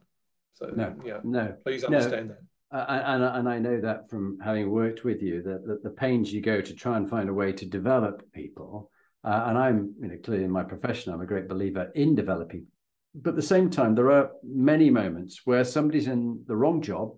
So, no, yeah, no, please understand no. that. Uh, and, and I know that from having worked with you, that, that the pains you go to try and find a way to develop people. Uh, and I'm, you know, clearly in my profession, I'm a great believer in developing. But at the same time, there are many moments where somebody's in the wrong job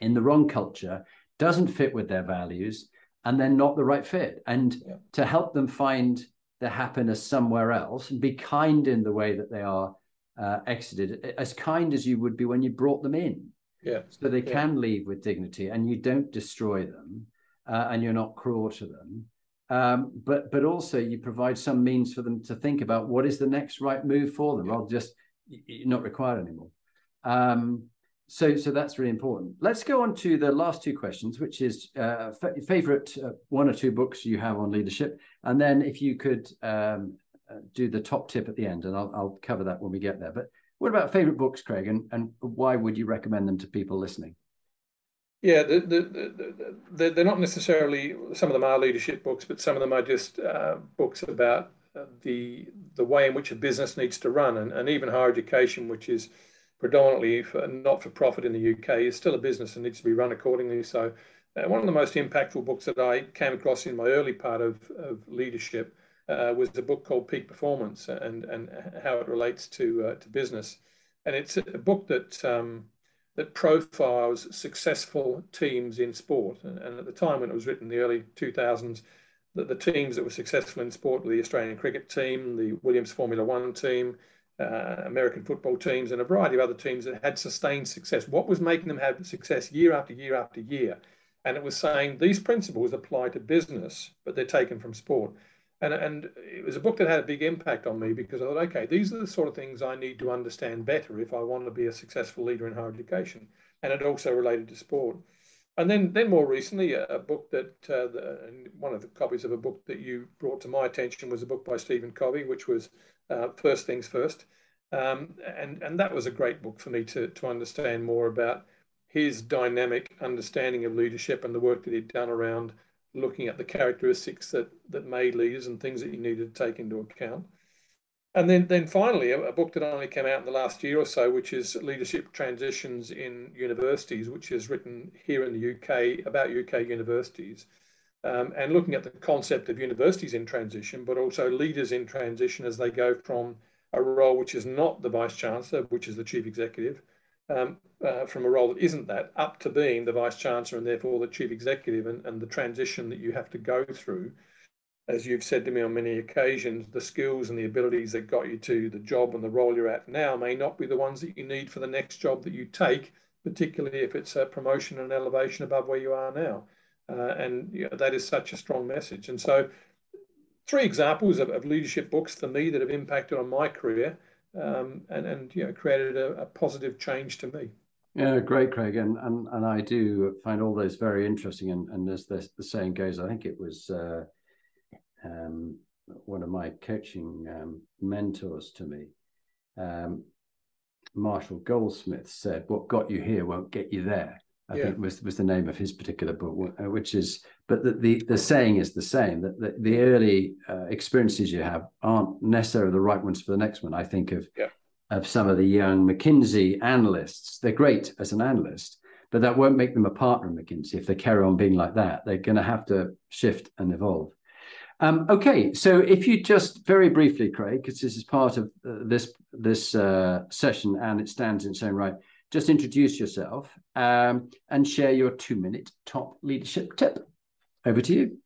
in the wrong culture, doesn't fit with their values, and they're not the right fit. And yeah. to help them find their happiness somewhere else and be kind in the way that they are uh, exited, as kind as you would be when you brought them in. Yeah. So they yeah. can leave with dignity and you don't destroy them uh, and you're not cruel to them. Um, but but also you provide some means for them to think about what is the next right move for them, yeah. rather just not required anymore. Um, so so that's really important. Let's go on to the last two questions which is uh, favorite uh, one or two books you have on leadership. And then if you could um, uh, do the top tip at the end and I'll, I'll cover that when we get there. But what about favorite books craig? And, and why would you recommend them to people listening? Yeah the, the, the, they're not necessarily some of them are leadership books but some of them are just uh, books about uh, the the way in which a business needs to run and, and even higher education which is predominantly for not for profit in the UK is still a business and needs to be run accordingly. So, uh, one of the most impactful books that I came across in my early part of, of leadership uh, was a book called Peak Performance and and how it relates to uh, to business. And it's a book that um, that profiles successful teams in sport. And, and, at the time when it was written, the early 2000s, that the teams that were successful in sport were the Australian cricket team, the Williams Formula One team, uh, American football teams and a variety of other teams that had sustained success. What was making them have success year after year after year? And it was saying these principles apply to business, but they're taken from sport. And, and it was a book that had a big impact on me because I thought, okay, these are the sort of things I need to understand better if I want to be a successful leader in higher education. And it also related to sport. And then, then more recently, a, book that uh, the, one of the copies of a book that you brought to my attention was a book by Stephen Covey, which was uh, First Things First. Um, and, and that was a great book for me to, to understand more about his dynamic understanding of leadership and the work that he'd done around looking at the characteristics that, that made leaders and things that you needed to take into account. And then, then finally, a, a, book that only came out in the last year or so, which is Leadership Transitions in Universities, which is written here in the UK about UK universities um, and looking at the concept of universities in transition, but also leaders in transition as they go from a role which is not the vice chancellor, which is the chief executive, um, uh, from a role that isn't that up to being the vice chancellor and therefore the chief executive and, and the transition that you have to go through as you've said to me on many occasions, the skills and the abilities that got you to the job and the role you're at now may not be the ones that you need for the next job that you take, particularly if it's a promotion and elevation above where you are now. Uh, and you know, that is such a strong message. And so, three examples of, of, leadership books for me that have impacted on my career um, and, and you know, created a, a positive change to me. Yeah, great, Craig, and and, and I do find all those very interesting. And, and as the, the saying goes, I think it was uh, um, one of my coaching um, mentors to me, um, Marshall Goldsmith, said, "What got you here won't get you there." I yeah. think was was the name of his particular book, uh, which is, but the the, the saying is the same that the, the early uh, experiences you have aren't necessarily the right ones for the next one. I think of yeah. of some of the young McKinsey analysts; they're great as an analyst, but that won't make them a partner in McKinsey if they carry on being like that. They're going to have to shift and evolve. Um, okay, so if you just very briefly, Craig, because this is part of uh, this this uh, session and it stands in its own right, just introduce yourself um, and share your two minute top leadership tip. Over to you.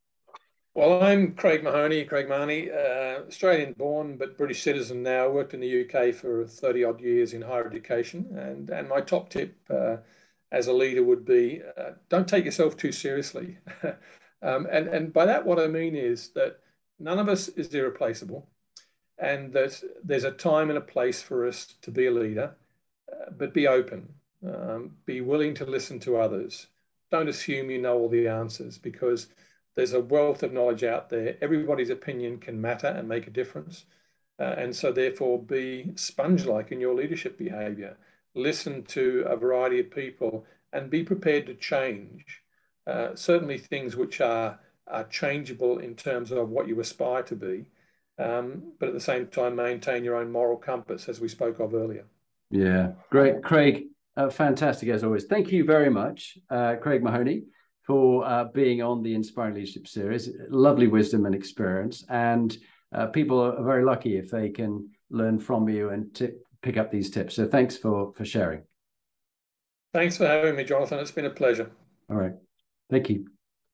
Well, I'm Craig Mahoney, Craig Mahoney, uh, Australian born but British citizen now. Worked in the UK for 30 odd years in higher education, and and my top tip uh, as a leader would be uh, don't take yourself too seriously. Um, and, and by that, what I mean is that none of us is irreplaceable and that there's a time and a place for us to be a leader, but be open, um, be willing to listen to others. Don't assume you know all the answers because there's a wealth of knowledge out there. Everybody's opinion can matter and make a difference. Uh, and so, therefore, be sponge like in your leadership behavior. Listen to a variety of people and be prepared to change. Uh, certainly things which are, are changeable in terms of what you aspire to be, um, but at the same time maintain your own moral compass, as we spoke of earlier. Yeah, great, Craig. Uh, fantastic as always. Thank you very much, uh, Craig Mahoney, for uh, being on the Inspiring Leadership Series. Lovely wisdom and experience, and uh, people are very lucky if they can learn from you and t- pick up these tips. So thanks for for sharing. Thanks for having me, Jonathan. It's been a pleasure. All right. Thank you.